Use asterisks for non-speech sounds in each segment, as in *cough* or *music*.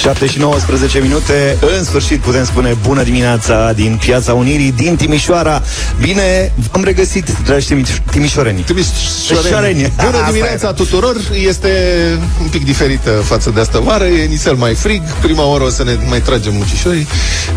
7 și 19 minute În sfârșit putem spune bună dimineața Din Piața Unirii, din Timișoara Bine, am regăsit, dragi timi- timișoreni Timișoreni. Bună Asta dimineața era. tuturor! Este un pic diferită față de asta vară, e nițel mai frig, prima oră o să ne mai tragem muncișorii,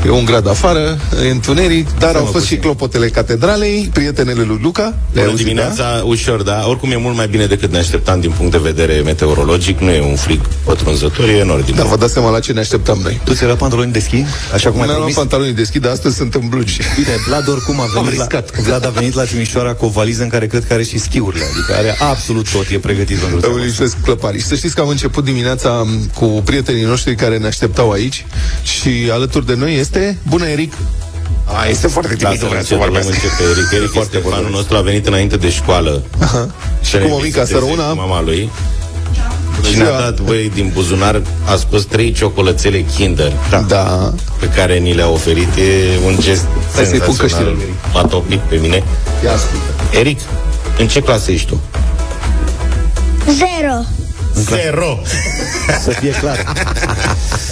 e un grad afară, e întuneric, dar au fost și clopotele catedralei, prietenele lui Luca. Le-ai Bună auzit, dimineața, ușor, da. Oricum e mult mai bine decât ne așteptam din punct de vedere meteorologic. Nu e un frig pătrunzător, e în ordine. Da, vă dați seama la ce ne așteptam noi. Tu ți-ai luat pantaloni de schi? Așa cum ai Mi-am luat promis? pantalonii deschid, dar astăzi sunt în blugi. Bine, Vlad oricum a *laughs* venit, la, riscat. Vlad a venit la Timișoara cu o valiză în care cred că are și schiurile Adică are absolut tot, e pregătit pentru Îmi treaba asta. lipsesc clăparii. Și să știți că am început dimineața m, cu prietenii noștri care ne așteptau aici și alături de noi este Bună Eric. A, este foarte Da, timid, să vreau să începem, vorbesc. începe Eric. Eric Foarte este bun. fanul nostru, a venit înainte de școală. Și Să cum ne o mica viziteze sărăuna? cu Mama lui. Și ziua. ne-a dat, băi, din buzunar, a scos trei ciocolățele Kinder Da. da. pe care ni le-a oferit. E un gest Hai să-i pun senzațional. căștile, Eric. M-a topit pe mine. Ia ascultă. Eric, în ce clasă ești tu? Zero. Zero. Să fie clar.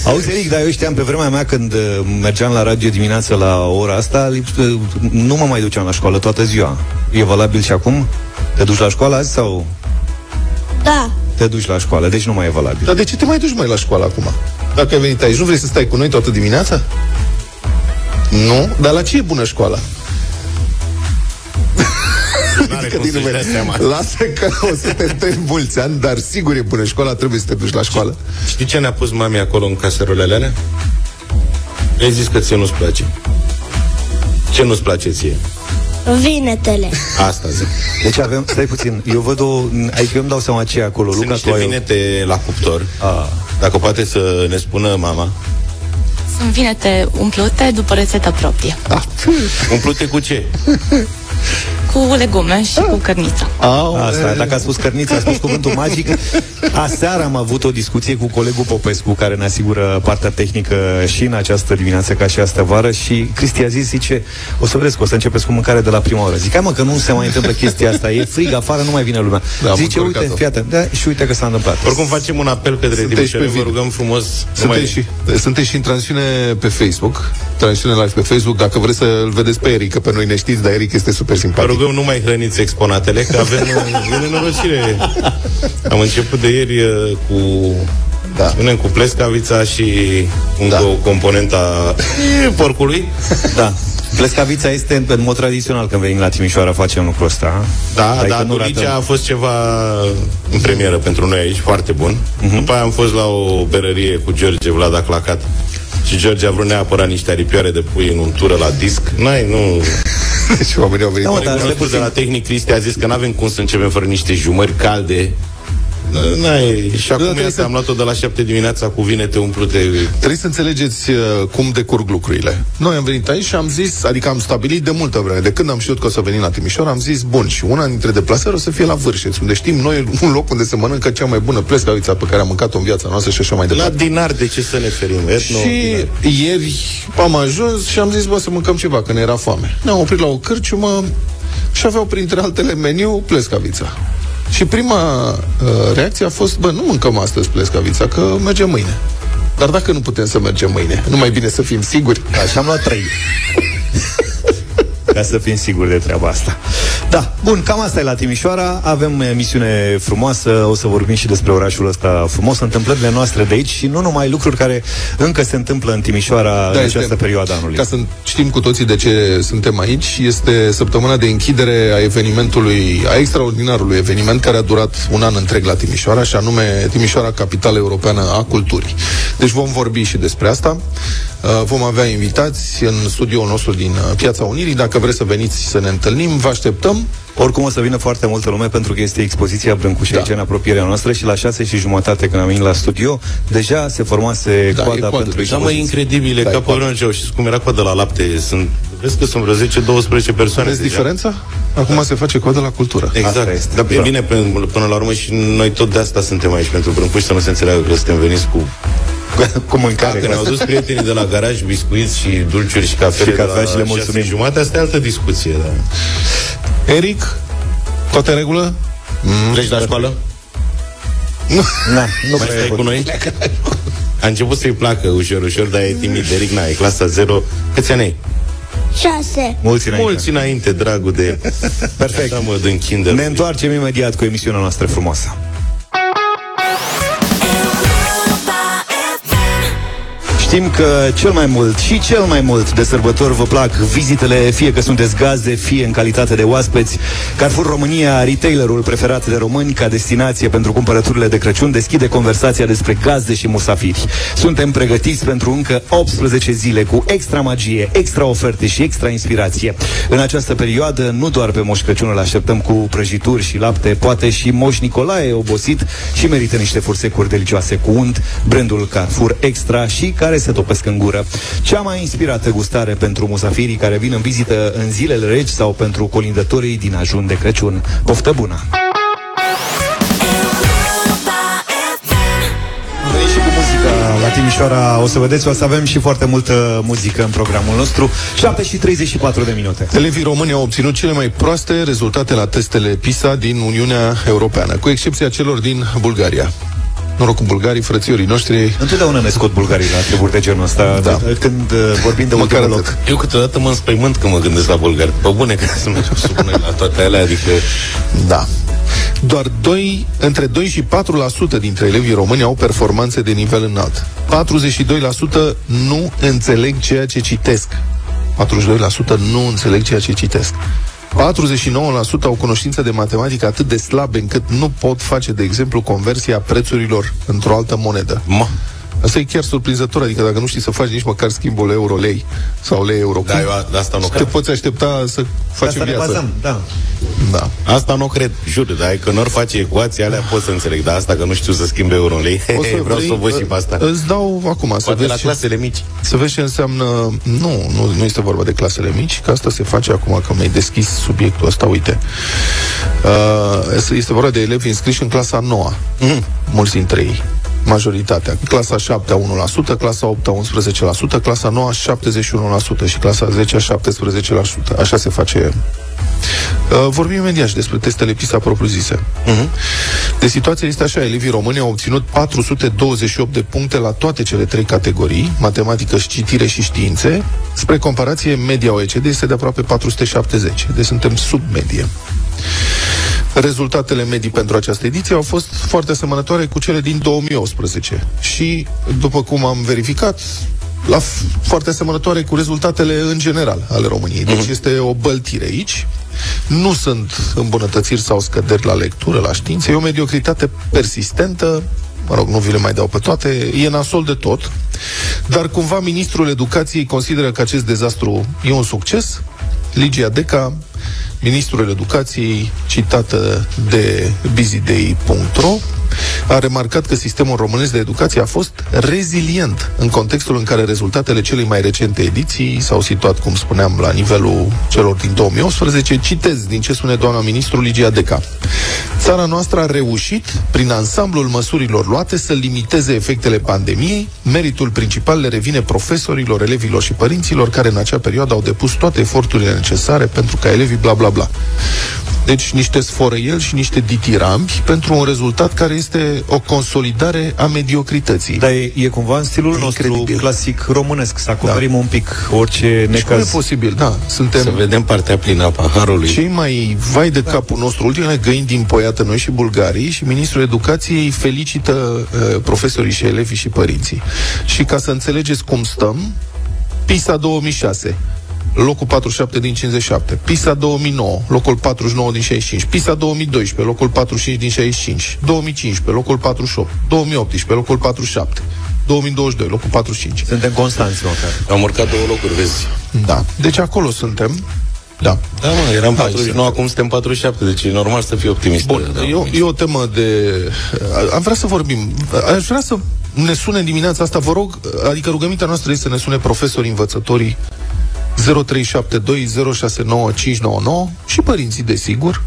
Auzi, Eric, dar eu știam pe vremea mea când uh, mergeam la radio dimineața la ora asta, lip- uh, nu mă mai duceam la școală toată ziua. E valabil și acum? Te duci la școală azi sau Da. Te duci la școală? Deci nu mai e valabil. Dar de ce te mai duci mai la școală acum? Dacă ai venit aici, nu vrei să stai cu noi toată dimineața? Nu? Dar la ce e bună școala? N-are Că cum din să-și nume- dea seama. *laughs* Lasă că o să te întrebi mulți ani, dar sigur e bună școala, trebuie să te duci la școală. Știi ce ne-a pus mami acolo în caserolele alea? Ai zis că ție nu-ți place. Ce nu-ți place ție? Vinetele. Asta zic. Deci avem, stai puțin, eu văd o, adică eu îmi dau seama ce e acolo. Sunt Luca, niște tu ai o- vinete la cuptor. A. Dacă poate să ne spună mama. Sunt vinete umplute după rețetă proprie, Umplute cu ce? *laughs* cu legume și cu cărniță. Au, Asta, dacă a spus cărniță, a spus cuvântul magic. Aseară am avut o discuție cu colegul Popescu, care ne asigură partea tehnică și în această dimineață, ca și astă vară, și Cristi a zis, zice, o să vedeți că o să începeți cu mâncare de la prima oră. Zic, hai mă, că nu se mai întâmplă chestia asta, e frig afară, nu mai vine lumea. Da, am zice, uite, încurcat-o. fii atent, da, și uite că s-a întâmplat. Oricum facem un apel către Sunteți Timișoara, pe vă vid. rugăm frumos. nu Sunteți mai- și, sunteți și în transmisiune pe Facebook, transmisiune live pe Facebook, dacă vreți să-l vedeți pe Eric, că pe noi ne știți, dar Eric este super Vă simpatic. Rugăm, nu mai hrăniți exponatele, că avem *laughs* e nenorocire. Am început de ieri uh, cu... Da. Spunem cu plescavița și încă Da. o componenta e, *laughs* porcului. Da. Plescavița este în, în mod tradițional când venim la Timișoara facem lucrul ăsta. Da, Adică da, nu Dulicea ratăm. a fost ceva în premieră pentru noi aici, foarte bun. Mhm. Uh-huh. După aia am fost la o berărie cu George Vlad a clacat. Și George a vrut neapărat niște aripioare de pui în untură la disc. N-ai, nu... Deci oamenii au venit. Da, mă, mare dar- gură. stai Colegul de la tehnic Cristi a zis că n-avem cum să începem fără niște jumări calde. N-ai, și acum trebuie iată, să- am luat-o de la 7 dimineața cu vinete umplute. Trebuie să înțelegeți uh, cum decurg lucrurile. Noi am venit aici și am zis, adică am stabilit de multă vreme, de când am știut că o să venim la Timișoara, am zis, bun, și una dintre deplasări o să fie la Vârșeț, unde știm noi *laughs* un loc unde se mănâncă cea mai bună plescavița pe care am mâncat-o în viața noastră și așa mai La departe. dinar, de ce să ne ferim? Etno, Și dinar. ieri am ajuns și am zis, bă, să mâncăm ceva, că ne era foame. Ne-am oprit la o cârciumă și aveau printre altele meniu plescavița. Și prima uh, reacție a fost, bă, nu mâncăm astăzi plescavița, că mergem mâine. Dar dacă nu putem să mergem mâine, nu mai bine să fim siguri. Așa am luat trei. *laughs* Ca să fim siguri de treaba asta. Da, bun, cam asta e la Timișoara. Avem emisiune frumoasă, o să vorbim și despre orașul ăsta frumos, întâmplările noastre de aici și nu numai lucruri care încă se întâmplă în Timișoara în această perioadă a anului. Ca să știm cu toții de ce suntem aici, este săptămâna de închidere a evenimentului, a extraordinarului eveniment care a durat un an întreg la Timișoara, și anume Timișoara, capitală europeană a culturii. Deci vom vorbi și despre asta. Uh, Vom avea invitați în studioul nostru din uh, Piața Unirii. Dacă vreți să veniți să ne întâlnim, vă așteptăm. Oricum o să vină foarte multă lume pentru că este expoziția Brâncuș Da. aici în apropierea noastră și la șase și jumătate când am venit la studio, deja se formase Da, e coada coadă pentru deja, Da, mă, expoziție. incredibile, Da, ca e pe poate. vremea știți cum era coada la lapte. Sunt, vezi că sunt vreo 10-12 persoane. Vedeți deja. diferența? Acum se face coadă la cultură. Asta Exact. este. Dar Da. bine, până, până la urmă și noi tot de asta suntem aici pentru Brâncuș, să nu se înțeleagă că suntem veniți cu... *laughs* cu mâncare. Dacă ne-au dus prietenii de la garaj biscuiți și dulciuri și cafele Și cafea de la și le șase mulțumim. jumate, asta e altă discuție, da. Eric, toate în regulă? Treci la școală? Na, nu Mai prea stai e cu noi? A început să-i placă ușor, ușor, dar e timid de Rigna, e clasa 0. Câți ani ai? șase. Mulți înainte. Mulți înainte, dragul de... Perfect. Așa mă, din kinder. Ne întoarcem imediat cu emisiunea noastră frumoasă. Știm că cel mai mult și cel mai mult de sărbători vă plac vizitele, fie că sunteți gazde, fie în calitate de oaspeți. Carrefour România, retailerul preferat de români ca destinație pentru cumpărăturile de Crăciun, deschide conversația despre gazde și musafiri. Suntem pregătiți pentru încă 18 zile cu extra magie, extra oferte și extra inspirație. În această perioadă, nu doar pe Moș Crăciun îl așteptăm cu prăjituri și lapte, poate și Moș Nicolae obosit și merită niște fursecuri delicioase cu unt, brandul Carrefour Extra și care se topesc în gură. Cea mai inspirată gustare pentru musafirii care vin în vizită în zilele regi sau pentru colindătorii din ajun de Crăciun. Poftă bună! Am venit și cu muzica la Timișoara, o să vedeți, o să avem și foarte multă muzică în programul nostru. 7 și 34 de minute. Elevii români au obținut cele mai proaste rezultate la testele PISA din Uniunea Europeană, cu excepția celor din Bulgaria. Noroc cu bulgarii, frățiorii noștri. Întotdeauna ne scot bulgarii la treburi de genul ăsta Da. când uh, vorbim de Măcar ultimul atât. loc. Eu câteodată mă înspăimânt când mă gândesc la bulgari. Pe bune că să mergem sub noi la toate alea, adică... Da. Doar 2, între 2 și 4% dintre elevii români au performanțe de nivel înalt. 42% nu înțeleg ceea ce citesc. 42% nu înțeleg ceea ce citesc. 49% au cunoștință de matematică atât de slabe încât nu pot face, de exemplu, conversia prețurilor într-o altă monedă. Ma. Asta e chiar surprinzător, adică dacă nu știi să faci nici măcar schimbul euro-lei sau lei-euro, Da, eu a- de asta nu te cred. poți aștepta să faci Asta ne viață. bazăm, da. Da. Asta nu cred, jur, dar e că nu face ecuații alea, pot să înțeleg, dar asta că nu știu să schimb euro în lei, O să *laughs* vreau să o văd și pe asta. Îți dau acum să Poate la vezi, ce, clasele mici. să vezi ce înseamnă... Nu, nu, nu este vorba de clasele mici, că asta se face acum, că mi-ai deschis subiectul ăsta, uite. Uh, este vorba de elevi înscriși în clasa 9 mm. mulți dintre ei majoritatea. Clasa 7 a 1%, clasa 8 a 11%, clasa 9 a 71% și clasa 10 a 17%. Așa se face Uh, vorbim imediat și despre testele PISA propriu-zise. Uh-huh. De situația este așa, elevii români au obținut 428 de puncte la toate cele trei categorii, matematică, citire și științe. Spre comparație, media OECD este de aproape 470, deci suntem sub medie. Rezultatele medii pentru această ediție au fost foarte asemănătoare cu cele din 2018 și, după cum am verificat, la f- foarte asemănătoare cu rezultatele în general ale României. Deci uh-huh. este o băltire aici. Nu sunt îmbunătățiri sau scăderi la lectură, la științe. E o mediocritate persistentă, mă rog, nu vi le mai dau pe toate, e nasol de tot, dar cumva ministrul educației consideră că acest dezastru e un succes. Ligia Deca, ministrul educației, citată de busyday.ro, a remarcat că sistemul românesc de educație a fost rezilient în contextul în care rezultatele celei mai recente ediții s-au situat, cum spuneam, la nivelul celor din 2018. Citez din ce spune doamna ministru Ligia Deca. Țara noastră a reușit, prin ansamblul măsurilor luate, să limiteze efectele pandemiei. Meritul principal le revine profesorilor, elevilor și părinților care în acea perioadă au depus toate eforturile necesare pentru ca elevii bla bla bla. Deci niște sfărăieli și niște ditirambi pentru un rezultat care este o consolidare a mediocrității. Dar e, e cumva în stilul nostru Incredibil. clasic românesc, să acoperim da. un pic orice Deci cum e necaz. posibil? Da, suntem... Să vedem partea plină a paharului. Cei mai vai de capul nostru, ultimele găini din poiată noi și bulgarii și ministrul educației felicită uh, profesorii și elevii și părinții. Și ca să înțelegeți cum stăm, PISA 2006, locul 47 din 57, PISA 2009, locul 49 din 65, PISA 2012, locul 45 din 65, 2015, locul 48, 2018, locul 47, 2022, locul 45. Suntem constanți măcar. Am urcat două locuri, vezi. Da, deci acolo suntem. Da. Da, mă, eram Hai 49, să- acum suntem 47, deci e normal să fii optimist. Bun, Da, e, o, e o temă de... Am vrea să vorbim. Aș vrea să ne sune dimineața asta, vă rog, adică rugămintea noastră este să ne sune profesorii, învățătorii 0372069599 și părinții, desigur,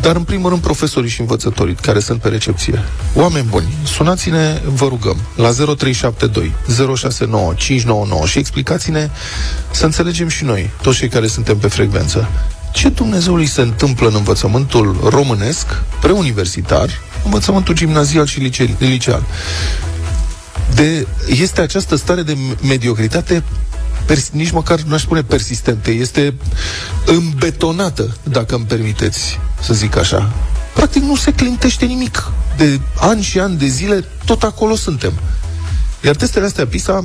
dar în primul rând profesorii și învățătorii care sunt pe recepție. Oameni buni, sunați-ne, vă rugăm, la 0372 069 599 și explicați-ne să înțelegem și noi, toți cei care suntem pe frecvență, ce Dumnezeului se întâmplă în învățământul românesc, preuniversitar, învățământul gimnazial și lice- liceal. De, este această stare de mediocritate pers- nici măcar nu aș spune persistentă, este îmbetonată, dacă îmi permiteți să zic așa. Practic nu se clintește nimic. De ani și ani de zile, tot acolo suntem. Iar testele astea PISA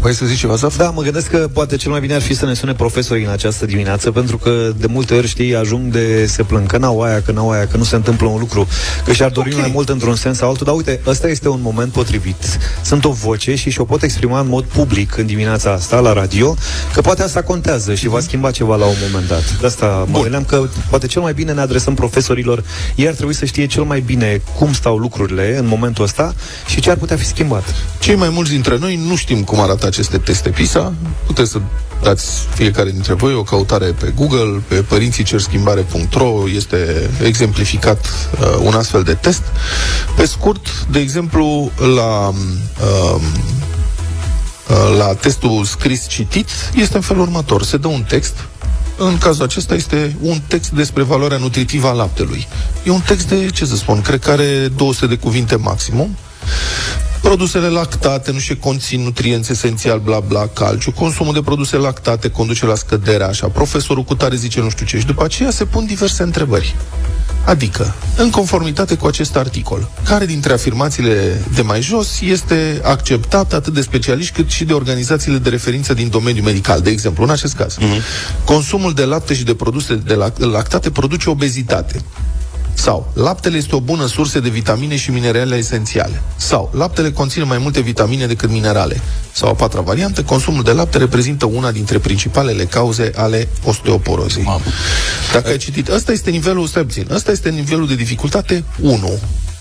Vrei să zici ceva, Zaf? Da, mă gândesc că poate cel mai bine ar fi să ne sune profesorii în această dimineață, pentru că de multe ori, știi, ajung de se plâng că n-au aia, că n-au aia, că nu se întâmplă un lucru, că și-ar dori okay. mai mult într-un sens sau altul, dar uite, ăsta este un moment potrivit. Sunt o voce și și-o pot exprima în mod public în dimineața asta la radio, că poate asta contează și va schimba ceva la un moment dat. De asta mă gândeam că poate cel mai bine ne adresăm profesorilor. Ei ar trebui să știe cel mai bine cum stau lucrurile în momentul ăsta și ce ar putea fi schimbat. Cei mai mulți dintre noi nu știm cum arată aceste teste PISA. Puteți să dați fiecare dintre voi o căutare pe Google, pe părințiicerschimbare.ro este exemplificat uh, un astfel de test. Pe scurt, de exemplu, la uh, uh, la testul scris-citit este în felul următor. Se dă un text în cazul acesta este un text despre valoarea nutritivă a laptelui. E un text de, ce să spun, cred că are 200 de cuvinte maximum produsele lactate nu și conțin nutrienți esențial, bla bla, calciu, consumul de produse lactate conduce la scăderea, așa, profesorul cu tare zice nu știu ce, și după aceea se pun diverse întrebări. Adică, în conformitate cu acest articol, care dintre afirmațiile de mai jos este acceptat atât de specialiști cât și de organizațiile de referință din domeniul medical? De exemplu, în acest caz, uh-huh. consumul de lapte și de produse de lactate produce obezitate. Sau, laptele este o bună sursă de vitamine și minerale esențiale. Sau, laptele conține mai multe vitamine decât minerale. Sau, a patra variantă, consumul de lapte reprezintă una dintre principalele cauze ale osteoporozei. Mamă. Dacă ai citit, ăsta este nivelul, stai puțin, ăsta este nivelul de dificultate 1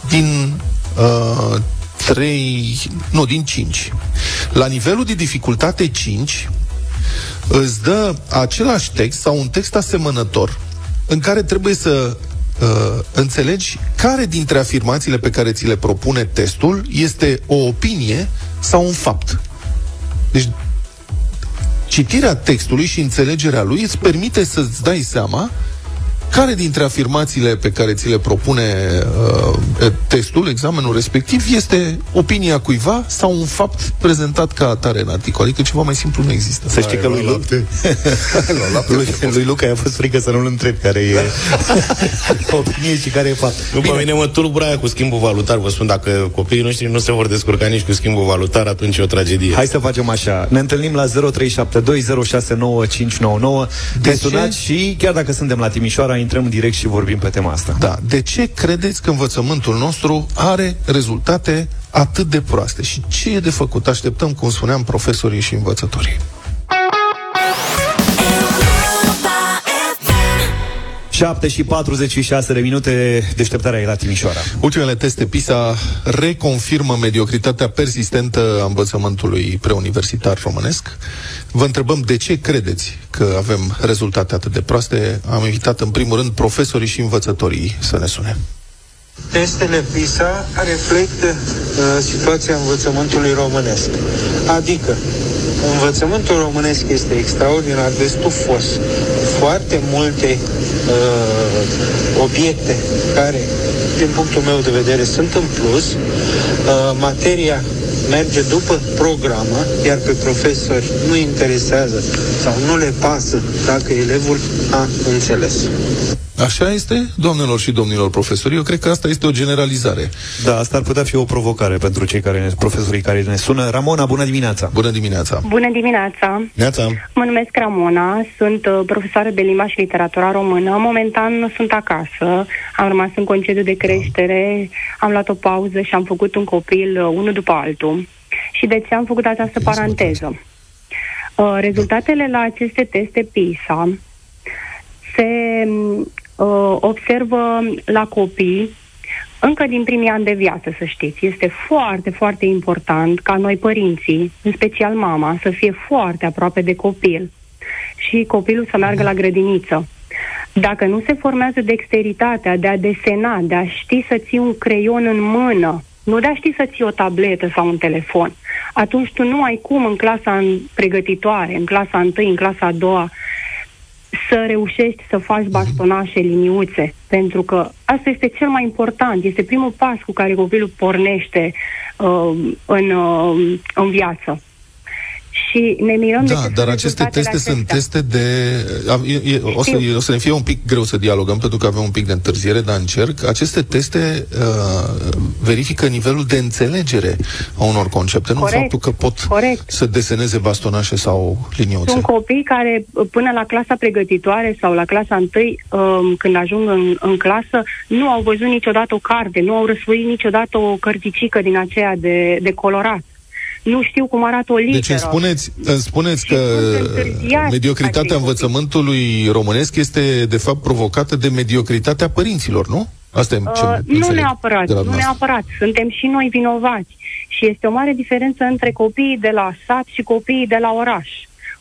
din uh, 3, nu, din 5. La nivelul de dificultate 5 îți dă același text sau un text asemănător în care trebuie să uh, înțelegi care dintre afirmațiile pe care ți le propune testul este o opinie sau un fapt. Deci, citirea textului și înțelegerea lui îți permite să-ți dai seama care dintre afirmațiile pe care ți le propune uh, testul, examenul respectiv, este opinia cuiva sau un fapt prezentat ca atare în articol? Adică ceva mai simplu nu există. Să știi că lui, Lu- *laughs* lui, lui Luca a fost frică să nu-l întreb care e *laughs* opinie și care e fapt. După mine mă tulbura aia cu schimbul valutar. Vă spun, dacă copiii noștri nu se vor descurca nici cu schimbul valutar, atunci e o tragedie. Hai să facem așa. Ne întâlnim la 0372069599. Te sunați și chiar dacă suntem la Timișoara, intrăm în direct și vorbim pe tema asta. Da. De ce credeți că învățământul nostru are rezultate atât de proaste? Și ce e de făcut? Așteptăm, cum spuneam, profesorii și învățătorii. 7 și 46 de minute, deșteptarea e la Timișoara. Ultimele teste PISA reconfirmă mediocritatea persistentă a învățământului preuniversitar românesc. Vă întrebăm de ce credeți că avem rezultate atât de proaste. Am invitat în primul rând profesorii și învățătorii să ne sune. Testele PISA reflectă uh, situația învățământului românesc. Adică, învățământul românesc este extraordinar de stufos. Foarte multe uh, obiecte care, din punctul meu de vedere, sunt în plus. Uh, materia merge după programă, iar pe profesori nu interesează sau nu le pasă dacă elevul a înțeles. Așa este, doamnelor și domnilor profesori. Eu cred că asta este o generalizare. Da, asta ar putea fi o provocare pentru cei care ne, profesorii care ne sună. Ramona, bună dimineața! Bună dimineața! Bună dimineața! Neața. Mă numesc Ramona, sunt uh, profesoară de limba și literatura română. Momentan sunt acasă, am rămas în concediu de creștere, am luat o pauză și am făcut un copil uh, unul după altul. Și de ce am făcut această paranteză? Uh, rezultatele la aceste teste PISA se uh, observă la copii încă din primii ani de viață, să știți. Este foarte, foarte important ca noi părinții, în special mama, să fie foarte aproape de copil și copilul să meargă la grădiniță. Dacă nu se formează dexteritatea de a desena, de a ști să ții un creion în mână, nu de a ști să ții o tabletă sau un telefon, atunci tu nu ai cum în clasa în pregătitoare, în clasa întâi, în clasa a doua, să reușești să faci bastonașe liniuțe, pentru că asta este cel mai important, este primul pas cu care copilul pornește uh, în, uh, în viață și ne mirăm da, de dar aceste teste acestea. sunt teste de... E, e, o, să, e, o să ne fie un pic greu să dialogăm, pentru că avem un pic de întârziere, dar încerc. Aceste teste uh, verifică nivelul de înțelegere a unor concepte, Corect. nu faptul că pot Corect. să deseneze bastonașe sau liniuțe. Sunt copii care până la clasa pregătitoare sau la clasa întâi, um, când ajung în, în clasă, nu au văzut niciodată o carte, nu au răsfoit niciodată o cărticică din aceea de, de colorat. Nu știu cum arată o literă. Deci îmi spuneți, îmi spuneți Și că sunt întârziați mediocritatea acei învățământului românesc este de fapt provocată de mediocritatea părinților, nu? Asta e ce Uh, nu înțeleg neapărat, de la nu dumneavoastră. neapărat. Suntem și noi vinovați. Și este o mare diferență între copiii de la sat și copiii de la oraș.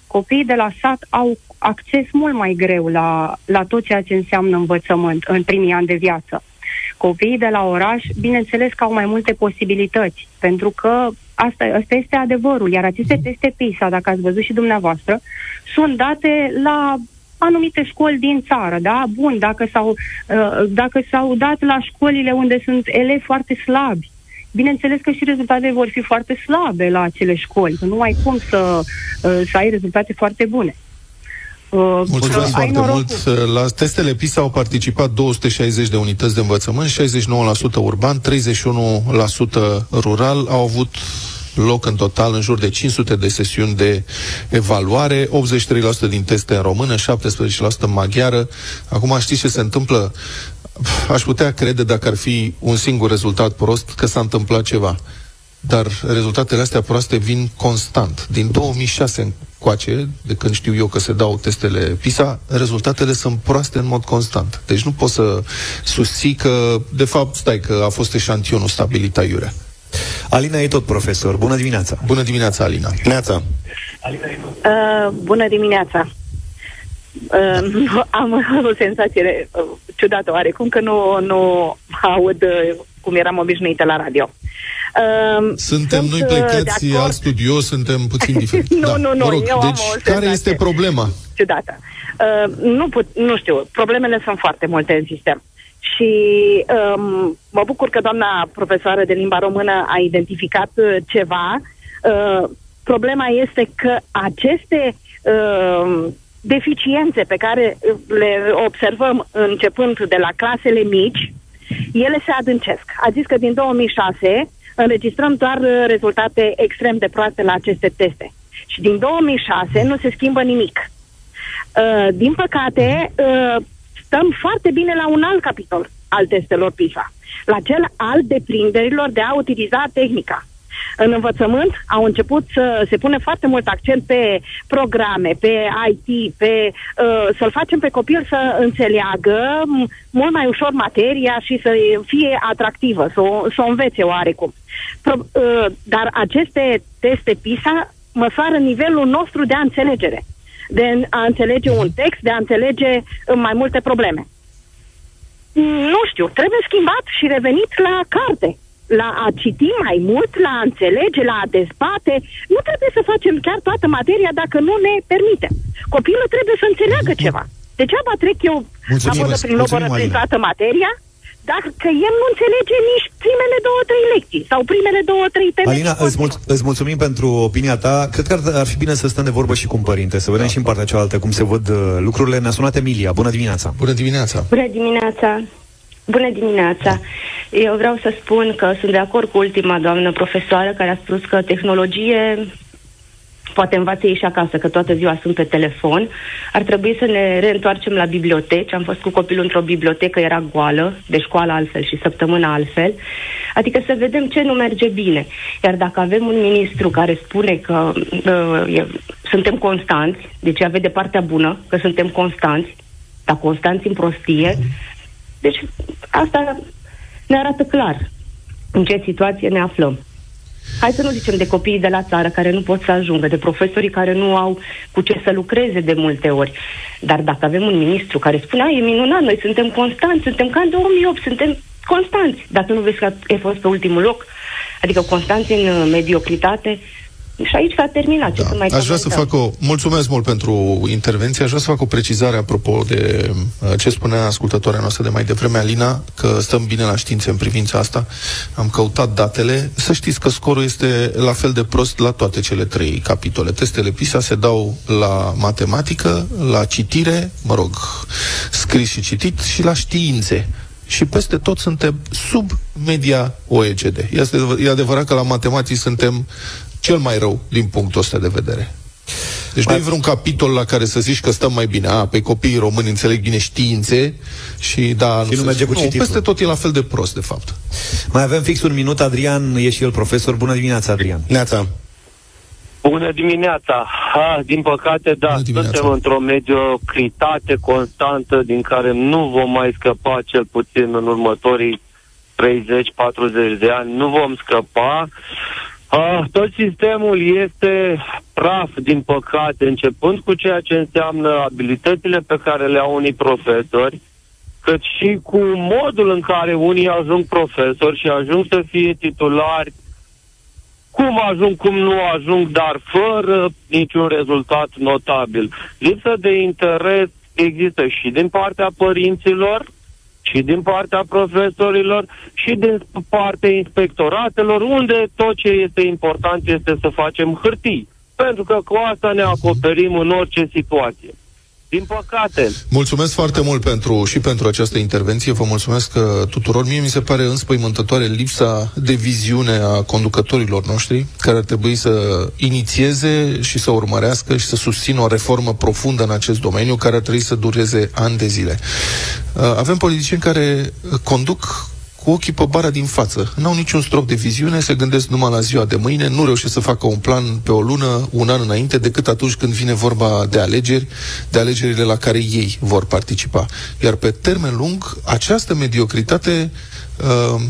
Copiii de la sat au acces mult mai greu la, la tot ceea ce înseamnă învățământ în primii ani de viață. Copiii de la oraș, bineînțeles că au mai multe posibilități, pentru că asta, asta este adevărul. Iar aceste teste PISA, dacă ați văzut și dumneavoastră, sunt date la anumite școli din țară, da? Bun, dacă s-au, uh, dacă s-au dat la școlile unde sunt elevi foarte slabi, bineînțeles că și rezultatele vor fi foarte slabe la acele școli, că nu ai cum să, uh, să ai rezultate foarte bune. Uh, Mulțumesc ai foarte norocul. mult. La testele PISA au participat 260 de unități de învățământ, 69% urban, 31% rural. Au avut loc în total în jur de 500 de sesiuni de evaluare, 83% din teste în română, 17% în maghiară. Acum știți ce se întâmplă? Aș putea crede dacă ar fi un singur rezultat prost că s-a întâmplat ceva. Dar rezultatele astea proaste vin constant. Din 2006 încoace, de când știu eu că se dau testele PISA, rezultatele sunt proaste în mod constant. Deci nu pot să susții că, de fapt, stai, că a fost eșantionul stabilit aiurea. Alina e tot profesor. Bună dimineața! Bună dimineața, Alina! Neața. Uh, bună dimineața! Uh, *laughs* am o senzație uh, ciudată oarecum că nu, nu aud uh, cum eram obișnuită la radio. Uh, Suntem sunt, noi uh, plecați de acord- al studio, suntem puțin *laughs* diferiți. Nu, nu, nu, Mă rog, eu am deci, o care senzație. este problema? ciudată. Uh, nu, put, nu știu, problemele sunt foarte multe în sistem. Și um, mă bucur că doamna profesoară de limba română a identificat uh, ceva. Uh, problema este că aceste uh, deficiențe pe care le observăm începând de la clasele mici, ele se adâncesc. A zis că din 2006 înregistrăm doar uh, rezultate extrem de proaste la aceste teste. Și din 2006 nu se schimbă nimic. Uh, din păcate, uh, stăm foarte bine la un alt capitol al testelor PISA, la cel al deprinderilor de a utiliza tehnica. În învățământ au început să se pune foarte mult accent pe programe, pe IT, pe uh, să-l facem pe copil să înțeleagă m- mult mai ușor materia și să fie atractivă, să o, să o învețe oarecum. Pro, uh, dar aceste teste PISA măsoară nivelul nostru de a înțelegere de a înțelege un text, de a înțelege uh, mai multe probleme. Mm, Nu știu, trebuie schimbat și revenit la carte, la a citi mai mult, la a înțelege, la a dezbate. Nu trebuie să facem chiar toată materia dacă nu ne permite. Copilul trebuie să înțeleagă ceva. Degeaba trec eu Mulțumim, la vodă prin mulțumim, lobără prin Alina. toată materia, dacă el nu înțelege nici primele două, trei lecții sau primele două, trei teme. Alina, din îți, mul- îți mulțumim pentru opinia ta. Cred că ar, ar fi bine să stăm de vorbă și cu un părinte, să vedem și în partea cealaltă cum se văd uh, lucrurile. Ne-a sunat Emilia. Bună dimineața! Bună dimineața! Bună dimineața! Bună dimineața! Eu vreau să spun că sunt de acord cu ultima doamnă profesoară care a spus că tehnologie poate învață ei și acasă, că toată ziua sunt pe telefon. Ar trebui să ne reîntoarcem la biblioteci. Am fost cu copilul într-o bibliotecă, era goală, de școală altfel și săptămâna altfel. Adică să vedem ce nu merge bine. Iar dacă avem un ministru care spune că uh, e, suntem constanți, deci ea vede partea bună, că suntem constanți, dar constanți în prostie, deci asta ne arată clar în ce situație ne aflăm. Hai să nu zicem de copiii de la țară care nu pot să ajungă, de profesorii care nu au cu ce să lucreze de multe ori. Dar dacă avem un ministru care spune, "A, e minunat, noi suntem constanți, suntem ca în 2008, suntem constanți. Dacă nu vezi că ai fost pe ultimul loc, adică constanți în uh, mediocritate, Și aici s-a terminat. Ce Da. să mai Aș vrea să comentăm? fac o... Mulțumesc mult pentru intervenție. Aș vrea să fac o precizare apropo de uh, ce spunea ascultătoarea noastră de mai devreme, Alina, că stăm bine la științe în privința asta. Am căutat datele. Să știți că scorul este la fel de prost la toate cele trei capitole. Testele PISA se dau la matematică, la citire, mă rog, scris și citit, și la științe. Și peste tot suntem sub media OECD. Este, e adevărat că la matematici suntem cel mai rău din punctul ăsta de vedere. Deci nu e vreun capitol la care să zici că stăm mai bine. A, pe copiii români înțeleg bine științe și da... Și nu se- merge cu nu, cititul. peste tot e la fel de prost, de fapt. Mai avem fix un minut, Adrian e și el profesor. Bună dimineața, Adrian. Neața. Bună dimineața! Ha, din păcate, da, Bună dimineața. suntem într-o mediocritate constantă din care nu vom mai scăpa cel puțin în următorii 30-40 de ani. Nu vom scăpa. Ah, tot sistemul este praf, din păcate, începând cu ceea ce înseamnă abilitățile pe care le au unii profesori, cât și cu modul în care unii ajung profesori și ajung să fie titulari cum ajung, cum nu ajung, dar fără niciun rezultat notabil. Lipsă de interes există și din partea părinților, și din partea profesorilor, și din partea inspectoratelor, unde tot ce este important este să facem hârtii. Pentru că cu asta ne acoperim în orice situație. Din păcate, Mulțumesc foarte mult pentru, și pentru această intervenție. Vă mulțumesc uh, tuturor. Mie mi se pare înspăimântătoare lipsa de viziune a conducătorilor noștri, care ar trebui să inițieze și să urmărească și să susțină o reformă profundă în acest domeniu, care ar trebui să dureze ani de zile. Uh, Avem politicieni care uh, conduc cu ochii pe bara din față. N-au niciun strop de viziune, se gândesc numai la ziua de mâine, nu reușesc să facă un plan pe o lună, un an înainte, decât atunci când vine vorba de alegeri, de alegerile la care ei vor participa. Iar pe termen lung, această mediocritate uh,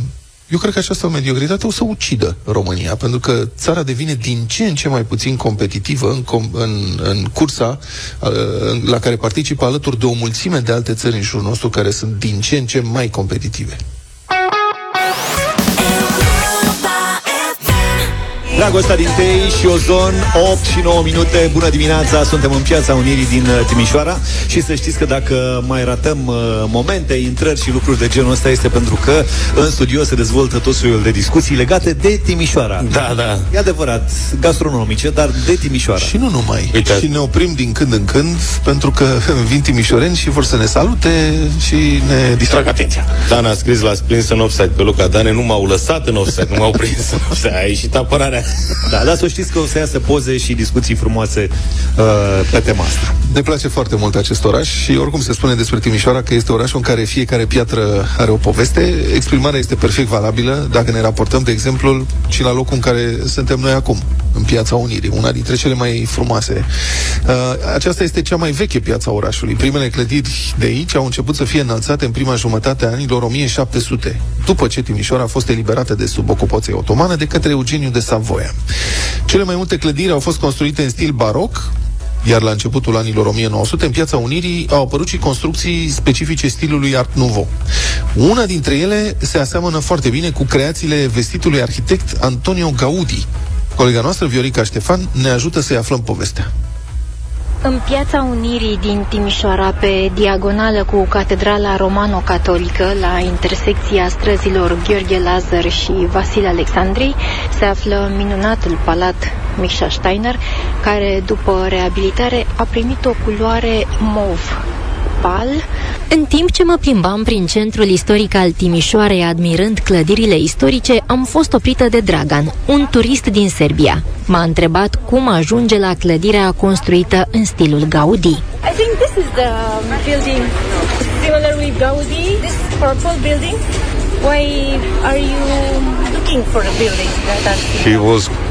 eu cred că această mediocritate o să ucidă România, pentru că țara devine din ce în ce mai puțin competitivă în, com- în, în cursa uh, în- la care participă alături de o mulțime de alte țări în jurul nostru care sunt din ce în ce mai competitive. Bye. Dragostea din Tei și Ozon 8 și 9 minute Bună dimineața, suntem în Piața Unirii din uh, Timișoara Și să știți că dacă mai ratăm uh, momente, intrări și lucruri de genul ăsta Este pentru că în studio se dezvoltă tot soiul de discuții legate de Timișoara Da, da. E adevărat, gastronomice, dar de Timișoara Și nu numai. Uite. Și ne oprim din când în când pentru că *laughs* vin timișoreni și vor să ne salute și ne distrag atenția. Dan a scris la prins în offside pe Luca Dane, nu m-au lăsat în offside, nu m-au prins în offside. A ieșit apărarea. Da, dar să știți că o să iasă poze și discuții frumoase uh, pe tema asta. Ne place foarte mult acest oraș și oricum se spune despre Timișoara că este orașul în care fiecare piatră are o poveste. Exprimarea este perfect valabilă. Dacă ne raportăm, de exemplu, și la locul în care suntem noi acum, în Piața Unirii, una dintre cele mai frumoase. Uh, aceasta este cea mai veche piața orașului. Primele clădiri de aici au început să fie înălțate în prima jumătate a anilor 1700, după ce Timișoara a fost eliberată de sub ocupație otomană de către Eugeniu de Savoia. Cele mai multe clădiri au fost construite în stil baroc, iar la începutul anilor 1900, în Piața Unirii, au apărut și construcții specifice stilului Art Nouveau. Una dintre ele se aseamănă foarte bine cu creațiile vestitului arhitect Antonio Gaudi. Colega noastră, Viorica Ștefan, ne ajută să-i aflăm povestea. În Piața Unirii din Timișoara, pe diagonală cu Catedrala Romano-Catolică, la intersecția străzilor Gheorghe Lazar și Vasile Alexandrei, se află minunatul palat Mișa Steiner, care, după reabilitare, a primit o culoare mov pal. În timp ce mă plimbam prin centrul istoric al Timișoarei admirând clădirile istorice, am fost oprită de Dragan, un turist din Serbia. M-a întrebat cum ajunge la clădirea construită în stilul Gaudi. I think this is the um, building similar with Gaudi, this purple building. Why are you looking for a building that are He was completely genius.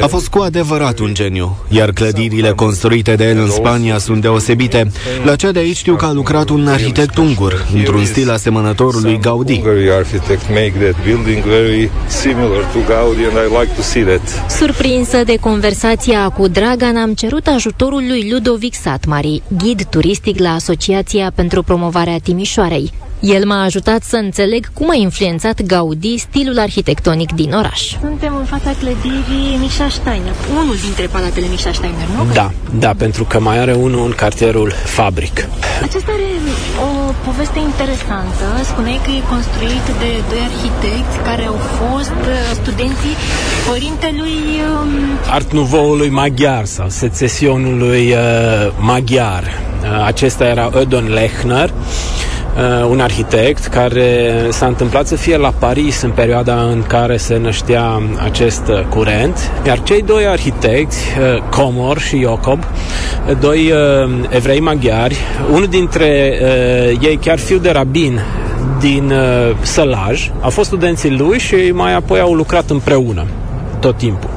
A fost cu adevărat un geniu, iar clădirile construite de el în Spania sunt deosebite. La cea de aici știu că a lucrat un arhitect ungur, într-un stil asemănător lui Gaudi. Hungary architect make that building very similar to Gaudi and I like to see that. Surprinsă de conversația cu Dragan, am cerut ajutorul lui Ludovic Satmari, ghid turistic la Asociația pentru Promovarea Timișoarei. El m-a ajutat să înțeleg cum a influențat Gaudi stilul arhitectonic din oraș. Suntem în fața clădirii Mișa Steiner, unul dintre palatele Mișa Steiner, nu? Da, da, pentru că mai are unul în cartierul Fabric. Acesta are o poveste interesantă. Spuneai că e construit de doi arhitecți care au fost uh, studenții părintelui... Um... Art Nouveau-ului maghiar sau secesionului uh, maghiar. Uh, acesta era Ödon Lechner, uh, un arhitect care s-a întâmplat să fie la Paris în perioada în care se năștea acest uh, curent, iar cei doi arhitecți, uh, Comor și Jacob, doi uh, evrei maghiari, unul dintre uh, ei chiar fiu de rabin din uh, Sălaj, au fost studenții lui și mai apoi au lucrat împreună tot timpul.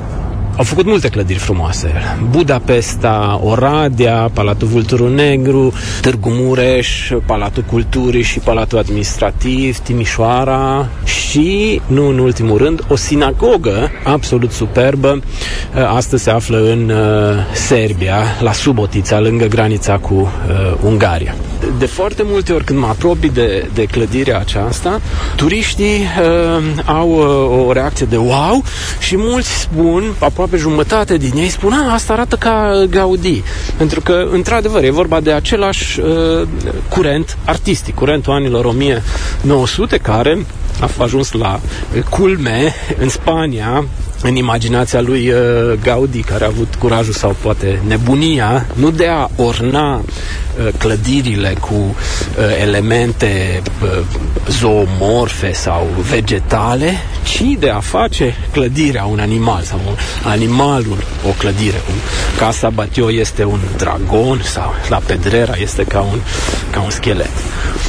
Au făcut multe clădiri frumoase. Budapesta, Oradea, Palatul Vulturul Negru, Târgu Mureș, Palatul Culturii și Palatul Administrativ, Timișoara și, nu în ultimul rând, o sinagogă absolut superbă. Astăzi se află în uh, Serbia, la Subotica, lângă granița cu uh, Ungaria. De foarte multe ori când mă apropii de, de clădirea aceasta, turiștii uh, au uh, o reacție de wow și mulți spun, aproape jumătate din ei spun, a, asta arată ca Gaudi. Pentru că, într-adevăr, e vorba de același uh, curent artistic, curentul anilor 1900, care a ajuns la culme în Spania, în imaginația lui uh, Gaudi, care a avut curajul sau poate nebunia, nu de a orna uh, clădirile cu uh, elemente zoomorfe sau vegetale, ci de a face clădirea un animal sau un animalul o clădire. Un Casa Batio este un dragon sau la Pedrera este ca un, ca un schelet.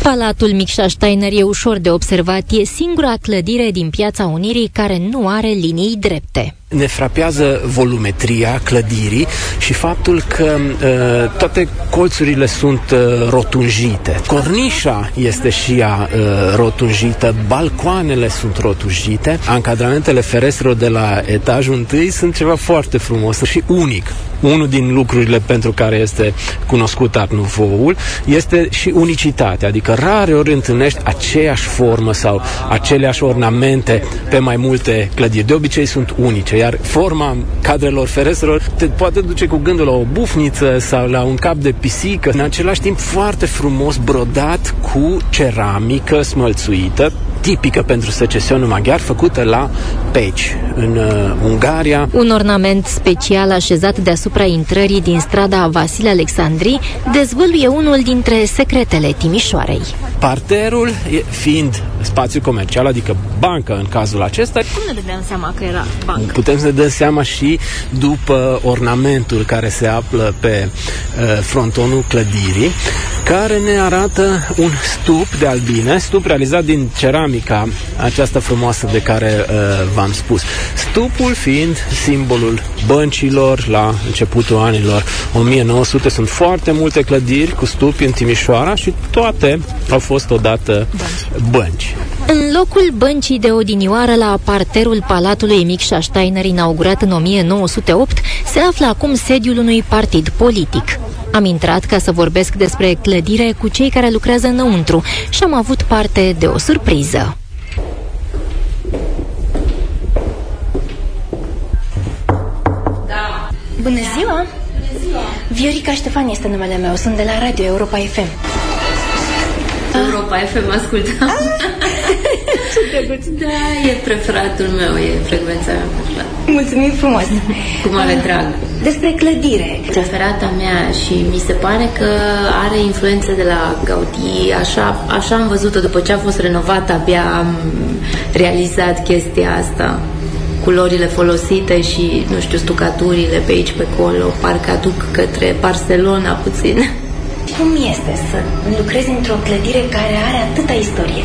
Palatul Micșa Steiner e ușor de observat, e singura clădire din Piața Unirii care nu are linii drepte. drepte. Ne frapează volumetria clădirii și faptul că uh, toate colțurile sunt uh, rotunjite. Cornișa este și ea uh, rotunjită, balcoanele sunt rotunjite, ancadramentele ferestrelor de la etajul întâi sunt ceva foarte frumos și unic. Unul din lucrurile pentru care este cunoscut Art Nouveau-ul este și unicitatea, adică rare ori întâlnești aceeași formă sau aceleași ornamente pe mai multe clădiri. De obicei sunt unice, iar forma cadrelor ferestrelor te poate duce cu gândul la o bufniță sau la un cap de pisică, în același timp foarte frumos brodat cu ceramică smălțuită, tipică pentru secesionul maghiar, făcută la Peci, în uh, Ungaria. Un ornament special așezat deasupra intrării din strada Vasile Alexandri dezvăluie unul dintre secretele Timișoarei. Parterul, fiind spațiu comercial, adică bancă în cazul acesta. Cum ne dădeam seama că era bancă? Putem să ne dăm seama și după ornamentul care se află pe uh, frontonul clădirii, care ne arată un stup de albine, stup realizat din ceramica aceasta frumoasă de care uh, v-am spus. Stupul fiind simbolul băncilor la începutul anilor 1900. Sunt foarte multe clădiri cu stupi în Timișoara și toate au fost odată bănci. În locul băncii de odinioară la parterul Palatului Micșa Steiner, inaugurat în 1908, se află acum sediul unui partid politic. Am intrat ca să vorbesc despre clădire cu cei care lucrează înăuntru și am avut parte de o surpriză. Bună ziua! Bună ziua! Viorica Ștefan este numele meu, sunt de la Radio Europa FM. Europa FM ascultam. *laughs* da, e preferatul meu, e frecvența mea preferată. Mulțumim frumos! Cu mare drag. Despre clădire. Preferata mea și mi se pare că are influență de la Gaudi, așa, așa am văzut-o după ce a fost renovată, abia am realizat chestia asta culorile folosite și, nu știu, stucaturile pe aici, pe acolo, parcă aduc către Barcelona puțin. Cum este să lucrezi într-o clădire care are atâta istorie?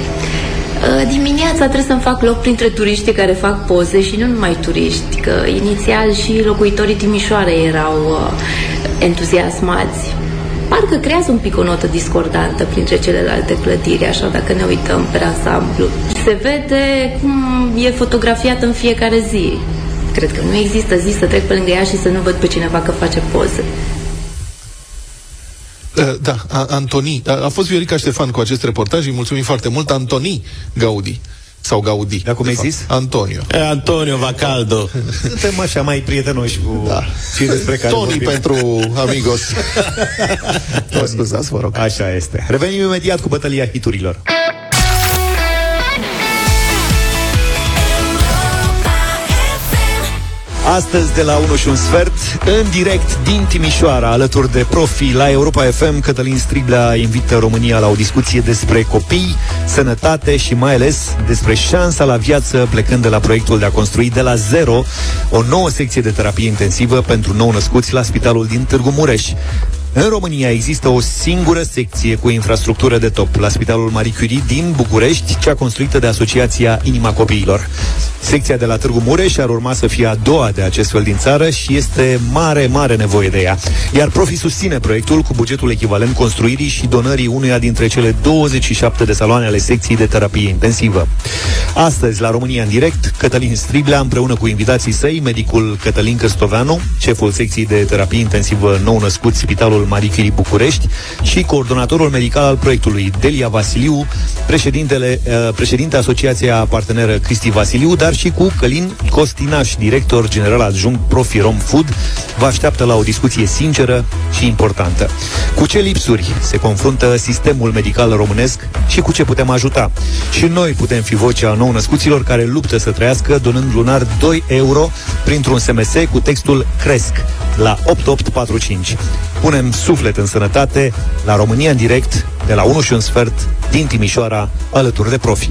Uh, dimineața trebuie să-mi fac loc printre turiști care fac poze și nu numai turiști, că inițial și locuitorii Timișoare erau uh, entuziasmați. Parcă creează un pic o notă discordantă printre celelalte clădiri, așa dacă ne uităm pe ansamblu. Se vede cum e fotografiat în fiecare zi. Cred că nu există zi să trec pe lângă ea și să nu văd pe cineva că face poze. Uh, Da, a- Antoni. A, a fost Viorica Ștefan cu acest reportaj. Îi mulțumim foarte mult. Antoni Gaudi. Sau Gaudi. Dar cum ai zis? Antonio. E, Antonio Vacaldo. Suntem așa mai prietenoși cu da. cei despre care Tony vorbim. pentru amigos. Mă scuzați, vă rog. Așa este. Revenim imediat cu bătălia hiturilor. Astăzi de la 1 și un sfert, în direct din Timișoara, alături de profi la Europa FM, Cătălin Striblea invită România la o discuție despre copii, sănătate și mai ales despre șansa la viață plecând de la proiectul de a construi de la zero o nouă secție de terapie intensivă pentru nou-născuți la spitalul din Târgu Mureș. În România există o singură secție cu infrastructură de top la Spitalul Marie Curie din București, cea construită de Asociația Inima Copiilor. Secția de la Târgu Mureș ar urma să fie a doua de acest fel din țară și este mare, mare nevoie de ea. Iar Profi susține proiectul cu bugetul echivalent construirii și donării unuia dintre cele 27 de saloane ale secției de terapie intensivă. Astăzi, la România în direct, Cătălin Striblea, împreună cu invitații săi, medicul Cătălin Cârstoveanu, șeful secției de terapie intensivă nou-născut Spitalul Marie Curie București și coordonatorul medical al proiectului, Delia Vasiliu, președintele, uh, președinte Asociația Parteneră Cristi Vasiliu, dar și cu Călin Costinaș, director general adjunct Profi Rom Food, vă așteaptă la o discuție sinceră și importantă. Cu ce lipsuri se confruntă sistemul medical românesc și cu ce putem ajuta? Și noi putem fi vocea nou-născuților care luptă să trăiască donând lunar 2 euro printr-un SMS cu textul CRESC la 8845. Punem suflet în sănătate la România în direct de la 1 și un sfert din Timișoara alături de profi.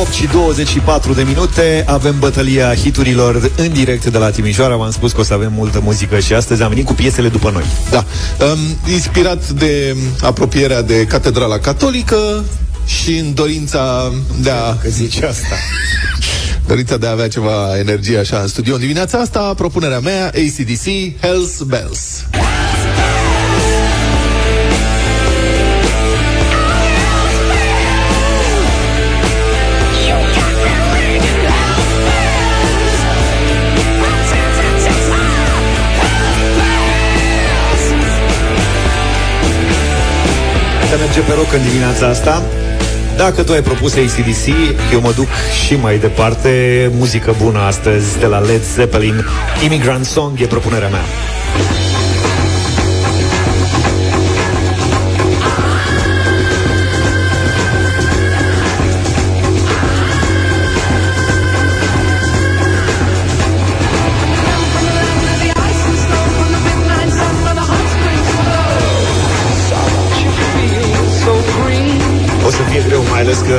8 și 24 de minute Avem bătălia hiturilor în direct de la Timișoara V-am spus că o să avem multă muzică și astăzi am venit cu piesele după noi Da. Um, inspirat de apropierea de Catedrala Catolică și în dorința de a... Că zici asta *laughs* Dorința de a avea ceva energie așa în studio în dimineața asta, propunerea mea, ACDC, Hells Bells. Să merge pe rock în dimineața asta dacă tu ai propus ACDC, eu mă duc și mai departe. Muzică bună astăzi de la Led Zeppelin. Immigrant Song e propunerea mea.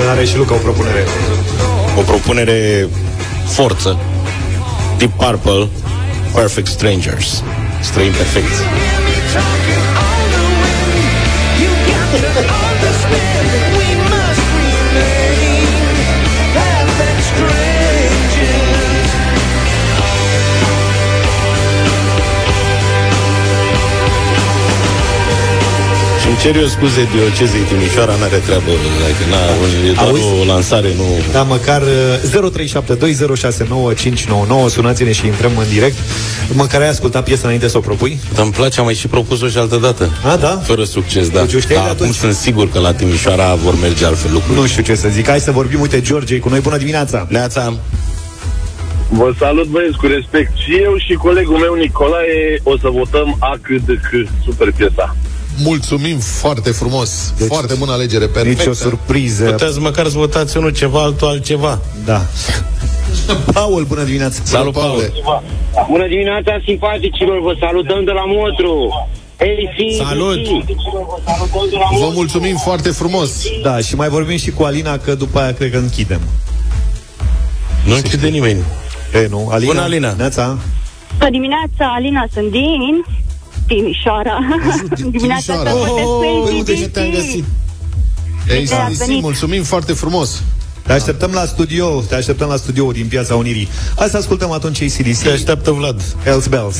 Are și Luca o propunere. O propunere forță. Deep Purple, Perfect Strangers. Străini perfecți. Îmi cer eu scuze diocezei Timișoara, n-are treabă, adică n-a, e doar Auzi? o lansare, nu... Da, măcar uh, 0372069599 Sunați-ne și intrăm în direct Măcar ai ascultat piesa înainte să o propui? Dar îmi place, am mai și propus-o și altă dată. A, da? Fără succes, da. Deci o știai da de acum atunci? sunt sigur că la Timișoara vor merge altfel lucruri. Nu știu ce să zic, hai să vorbim, uite, George e cu noi, bună dimineața Neața Vă salut băieți cu respect Și eu și colegul meu Nicolae O să votăm A cât de cât Super piesa Mulțumim foarte frumos. Deci, foarte bună alegere, perfectă. Nici o surpriză Puteți măcar să votați unul ceva, altul altceva. Da *laughs* Paul, bună dimineața Salut, Paul. Bună dimineața, simpaticilor, vă salutăm de la Motru. AC, Salut! Vă mulțumim foarte frumos. Da, și mai vorbim și cu Alina Că după aia cred că închidem Nu închide nimeni. E, nu, Alina Bună, Alina. Neața Bună dimineața, Alina, sunt din Timișoara. dimineața asta votez pe Păi, unde și te-am ACDC. găsit? Bine ați ACDC, venit. mulțumim foarte frumos. Te așteptăm la studio, te așteptăm la studio din Piața Unirii. Hai să ascultăm atunci ACDC. Te așteaptă Vlad. Hells Bells.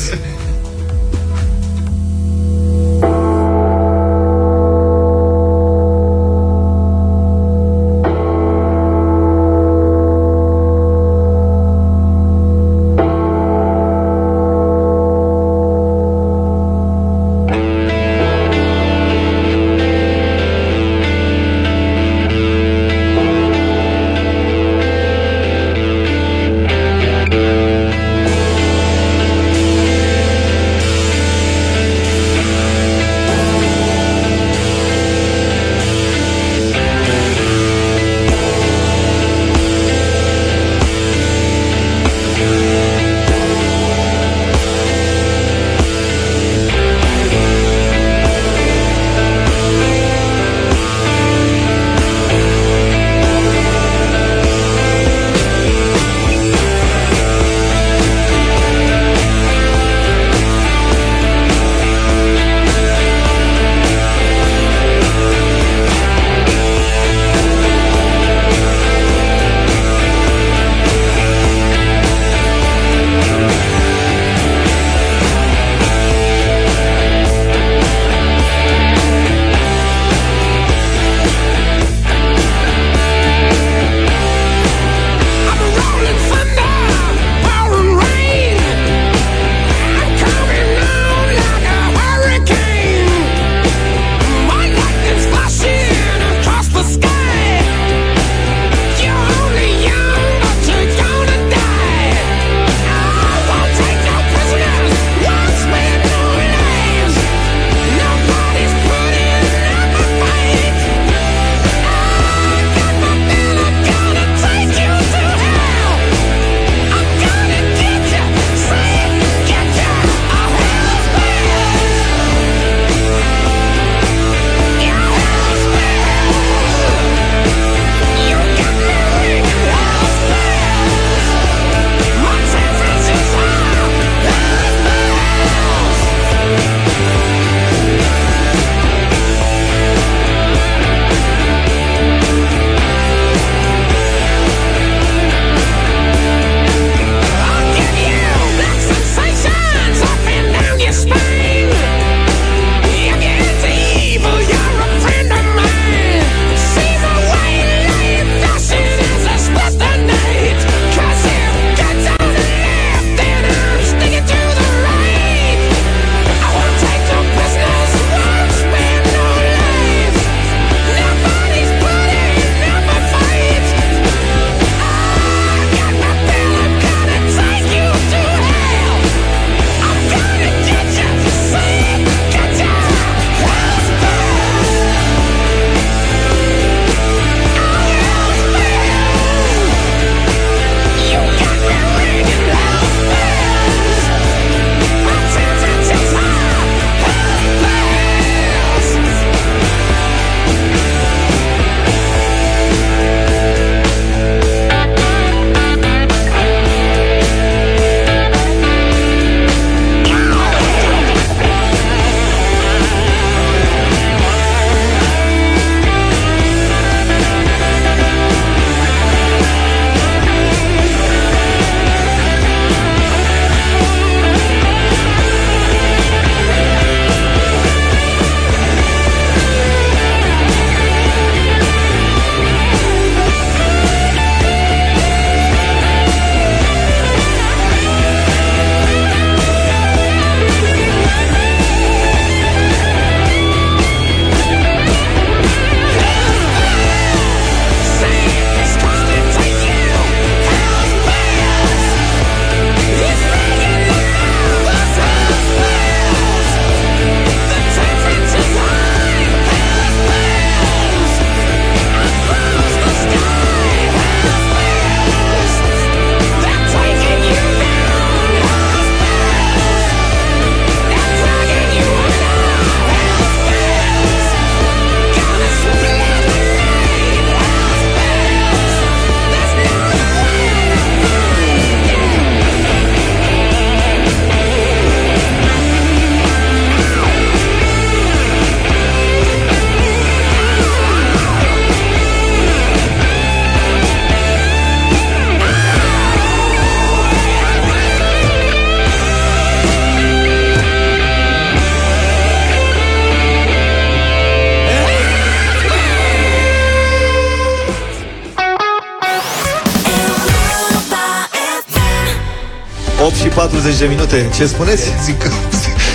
40 de minute. Ce spuneți? *laughs* Zic că,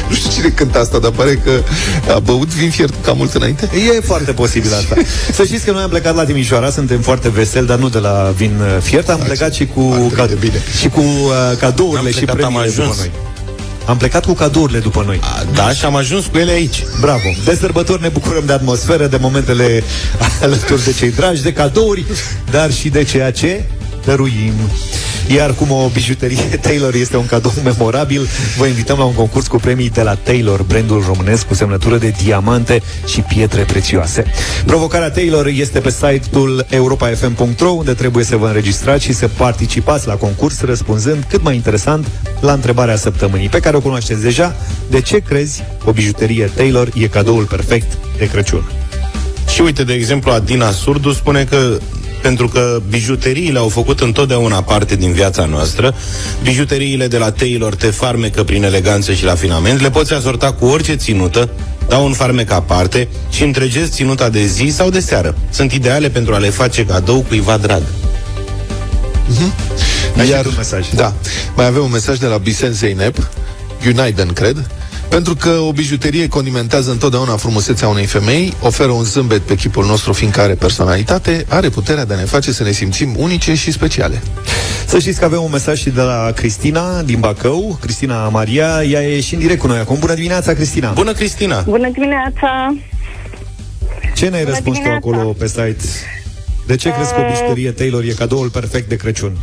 nu știu cine cântă asta, dar pare că a băut vin fiert cam mult înainte. E foarte posibil asta. *laughs* Să știți că noi am plecat la Timișoara, suntem foarte veseli, dar nu de la vin uh, fiert, am plecat și cu, ca, bine. și cu uh, cadourile Am și plecat, am premiile după ajuns. noi. Am plecat cu cadourile după noi. Da, și am ajuns cu ele aici. Bravo! De sărbători ne bucurăm de atmosferă, de momentele *laughs* alături de cei dragi, de cadouri, dar și de ceea ce dăruim. Iar cum o bijuterie *laughs* Taylor este un cadou memorabil, vă invităm la un concurs cu premii de la Taylor, brandul românesc cu semnătură de diamante și pietre prețioase. Provocarea Taylor este pe site-ul europafm.ro, unde trebuie să vă înregistrați și să participați la concurs, răspunzând cât mai interesant la întrebarea săptămânii, pe care o cunoașteți deja. De ce crezi o bijuterie Taylor e cadoul perfect de Crăciun? Și uite, de exemplu, Adina Surdu spune că pentru că bijuteriile au făcut întotdeauna parte din viața noastră, bijuteriile de la Taylor te farmecă prin eleganță și rafinament, le poți asorta cu orice ținută, dau un farmec aparte și întregezi ținuta de zi sau de seară. Sunt ideale pentru a le face cadou cuiva drag. Iar, un mesaj. Da. Mai avem un mesaj de la Bisen Zeynep, United, cred. Pentru că o bijuterie condimentează întotdeauna frumusețea unei femei, oferă un zâmbet pe chipul nostru, fiindcă are personalitate, are puterea de a ne face să ne simțim unice și speciale. Să știți că avem un mesaj și de la Cristina din Bacău, Cristina Maria, ea e și în direct cu noi acum. Bună dimineața, Cristina! Bună, Cristina! Bună dimineața! Ce ne-ai Bună răspuns tu dimineața! acolo pe site? De ce crezi că o Uh, bijuterie Taylor e cadoul perfect de Crăciun?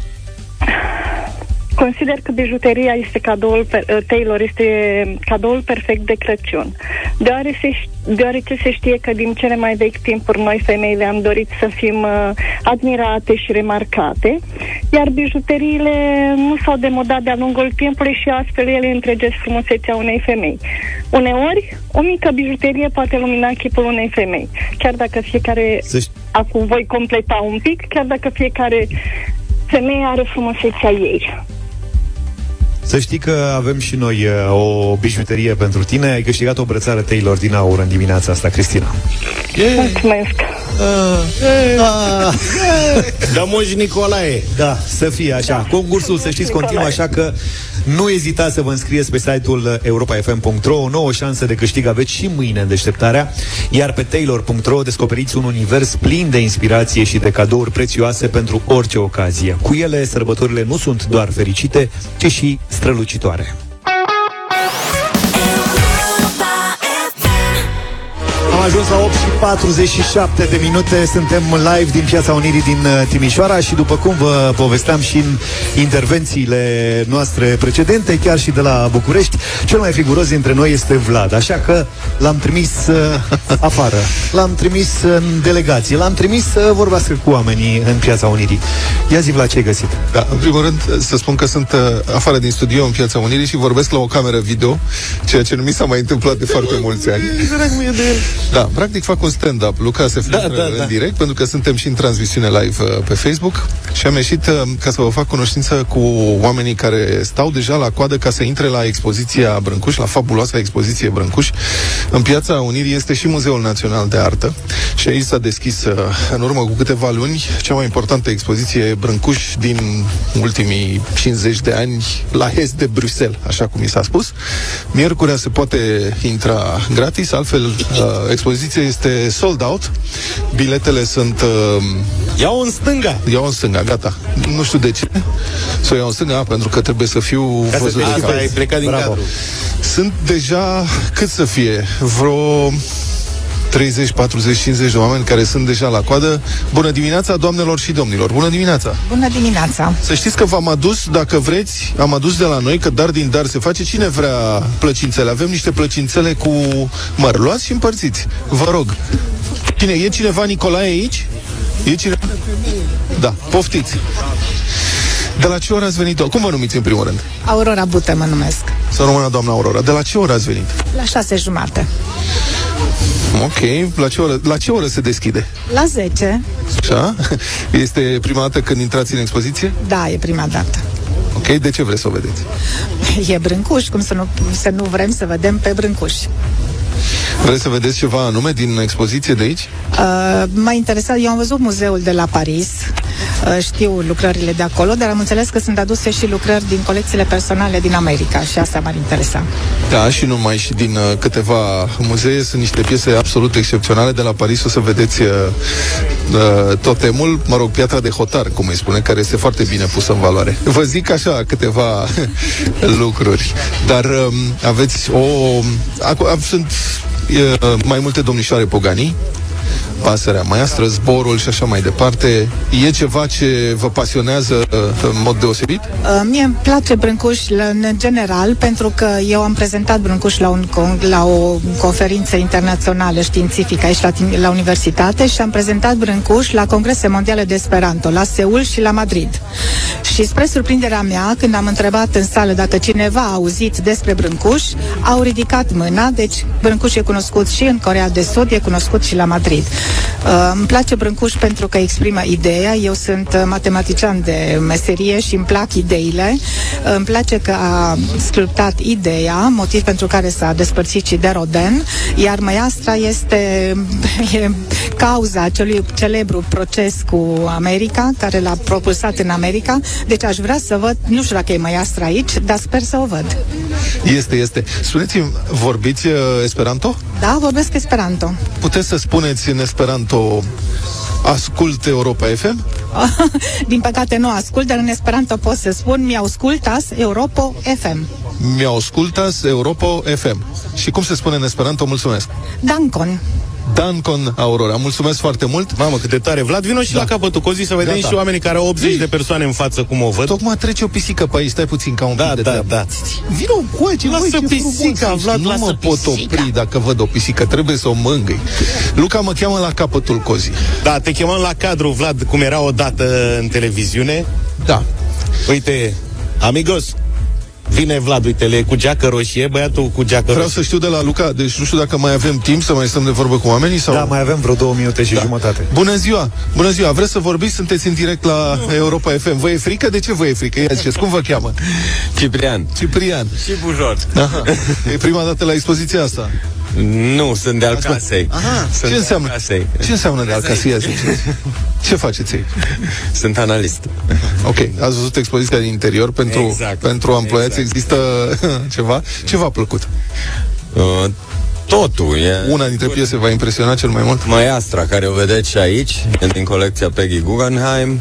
Consider că bijuteria este cadoul, per- uh, Taylor este cadoul perfect de Crăciun, deoarece, deoarece se știe că din cele mai vechi timpuri noi femeile am dorit să fim uh, admirate și remarcate, iar bijuteriile nu s-au demodat de-a lungul timpului și astfel ele întregesc frumusețea unei femei. Uneori, o mică bijuterie poate lumina chipul unei femei, chiar dacă fiecare... Acum voi completa un pic, chiar dacă fiecare femeie are frumusețea ei. Să știi că avem și noi uh, o bijuterie pentru tine. Ai câștigat o brățară Taylor din aur în dimineața asta, Cristina. Mulțumesc! Ah. *laughs* Da, Moș Nicolae! Da, să fie așa. Concursul, să știți, continuă, așa că nu ezitați să vă înscrieți pe site-ul europafm.ro O nouă șansă de câștig aveți și mâine în deșteptarea Iar pe taylor.ro descoperiți un univers plin de inspirație și de cadouri prețioase pentru orice ocazie Cu ele, sărbătorile nu sunt doar fericite, ci și strălucitoare. Am ajuns la 8 și 47 de minute Suntem live din Piața Unirii din uh, Timișoara Și după cum vă povesteam și în intervențiile noastre precedente Chiar și de la București Cel mai friguros dintre noi este Vlad Așa că l-am trimis uh, *laughs* afară. L-am trimis în delegație. L-am trimis să vorbească cu oamenii în Piața Unirii. Ia zi Vlad ce ai găsit? Da, în primul rând, să spun că sunt uh, afară din studio în Piața Unirii și vorbesc la o cameră video, ceea ce nu mi s-a mai întâmplat de foarte mulți ani. Da, practic fac un stand-up. Luca se filmează Da, da, în da. direct, pentru că suntem și în transmisiune live uh, pe Facebook și am ieșit uh, ca să vă fac cunoștință cu oamenii care stau deja la coadă ca să intre la expoziția Brâncuș, la fabuloasa expoziție Brâncuș. În Piața Unirii este și Muzeul Național de Artă și aici s-a deschis uh, în urmă cu câteva luni cea mai importantă expoziție Brâncuș din ultimii 50 de ani la est de Bruxelles, așa cum mi s-a spus. Miercurea se poate intra gratis, altfel uh, expoziția este sold out. Biletele sunt... Uh, iau în stânga! Iau în stânga, gata. Nu știu de ce. Să o iau în stânga, pentru că trebuie să fiu Ca să văzut te de știi, cap. ai plecat din cadru. Sunt deja, cât să fie, vreo 30, 40, 50 de oameni care sunt deja la coadă. Bună dimineața, doamnelor și domnilor! Bună dimineața! Bună dimineața! Să știți că v-am adus, dacă vreți, am adus de la noi, că dar din dar se face. Cine vrea plăcințele? Avem niște plăcințele cu măr. Luați și împărțiți. Vă rog. Cine? E cineva, Nicolae, aici? E cineva? Da, poftiți. De la ce oră ați venit? Cum vă numiți în primul rând? Aurora Bute mă numesc. Să rămână doamna Aurora. De la ce oră ați venit? La șase jumate. Ok. La ce oră, la ce oră se deschide? La 10. Așa? *laughs* Este prima dată când intrați în expoziție? Da, e prima dată. Ok. De ce vreți să o vedeți? E Brâncuș, cum să nu, să nu vrem să vedem pe Brâncuș. Vreți să vedeți ceva anume din expoziție de aici? Uh, m-a interesat, eu am văzut muzeul de la Paris, uh, știu lucrările de acolo, dar am înțeles că sunt aduse și lucrări din colecțiile personale din America și asta m-ar interesa. Da, și numai și din uh, câteva muzee sunt niște piese absolut excepționale. De la Paris o să vedeți uh, uh, totemul, mă rog, piatra de hotar, cum îi spune, care este foarte bine pusă în valoare. Vă zic așa câteva *laughs* lucruri, dar um, aveți o... Acu- sunt uh, mai multe domnișoare Pogani, Pasărea Maestră, Zborul și așa mai departe. E ceva ce vă pasionează uh, în mod deosebit? Uh, mie îmi place Brâncuș la- în general pentru că eu am prezentat Brâncuș la, un, con- la o conferință internațională științifică aici la, Tim- la universitate și am prezentat Brâncuș la congrese mondiale de Esperanto, la Seul și la Madrid. Și spre surprinderea mea, când am întrebat în sală dacă cineva a auzit despre Brâncuș, au ridicat mâna, deci Brâncuș e cunoscut și în Corea de Sud, e cunoscut și la Madrid. Uh, îmi place Brâncuș pentru că exprimă ideea. Eu sunt uh, matematician de meserie și îmi plac ideile. Uh, îmi place că a sculptat ideea, motiv pentru care s-a despărțit și de Roden, iar Măiastra este *laughs* e cauza acelui celebru proces cu America, care l-a propulsat în America. Deci aș vrea să văd, nu știu dacă e Măiastra aici, dar sper să o văd. Este, este. Spuneți-mi, vorbiți uh, Esperanto? Da, vorbesc Esperanto. Puteți să spuneți în Esperanto Ascult Europa FM? *laughs* Din păcate nu ascult, dar în Esperanto pot să spun mi-auscultas Europo FM. Mi-auscultas Europa FM. Și cum se spune în Esperanto? Mulțumesc. Dankon. Dancon Aurora. Mulțumesc foarte mult. Mamă, cât de tare. Vlad, vino și da. la capătul cozii să vedem Gata. și oamenii care au 80 de persoane în față cum o văd. Tocmai trece o pisică pe aici, stai puțin ca un Da, pic de da, treabă. da. Vino cu ce Lasă ce pisica, frumos Vlad, ești. Nu lasă mă pot pisica. opri dacă văd o pisică, trebuie să o mângâi. Luca mă cheamă la capătul cozii. Da, te chemăm la cadru, Vlad, cum era odată în televiziune. Da. Uite, amigos, vine Vlad, uite-le, cu geacă roșie, băiatul cu geacă Vreau roșie. să știu de la Luca, deci nu știu dacă mai avem timp să mai stăm de vorbă cu oamenii sau... Da, mai avem vreo două minute și jumătate. Bună ziua! Bună ziua! Vreți să vorbiți? Sunteți în direct la Europa FM. Vă e frică? De ce vă e frică? Ia ziceți, cum vă cheamă? Ciprian. Ciprian. Și Bujor. Aha. E prima dată la expoziția asta. Nu, sunt de al casei. Aha. Sunt Ce de înseamnă? al casei. Ce înseamnă de alcasia? ziceți? Ce faceți aici? *laughs* Sunt analist. Ok, ați văzut expoziția din interior pentru, Exact. pentru employați. Există *laughs* ceva? Ce v-a plăcut? Uh, totul e... Una dintre piese v-a impresionat cel mai mult? Maestra, care o vedeți și aici, e din colecția Peggy Guggenheim.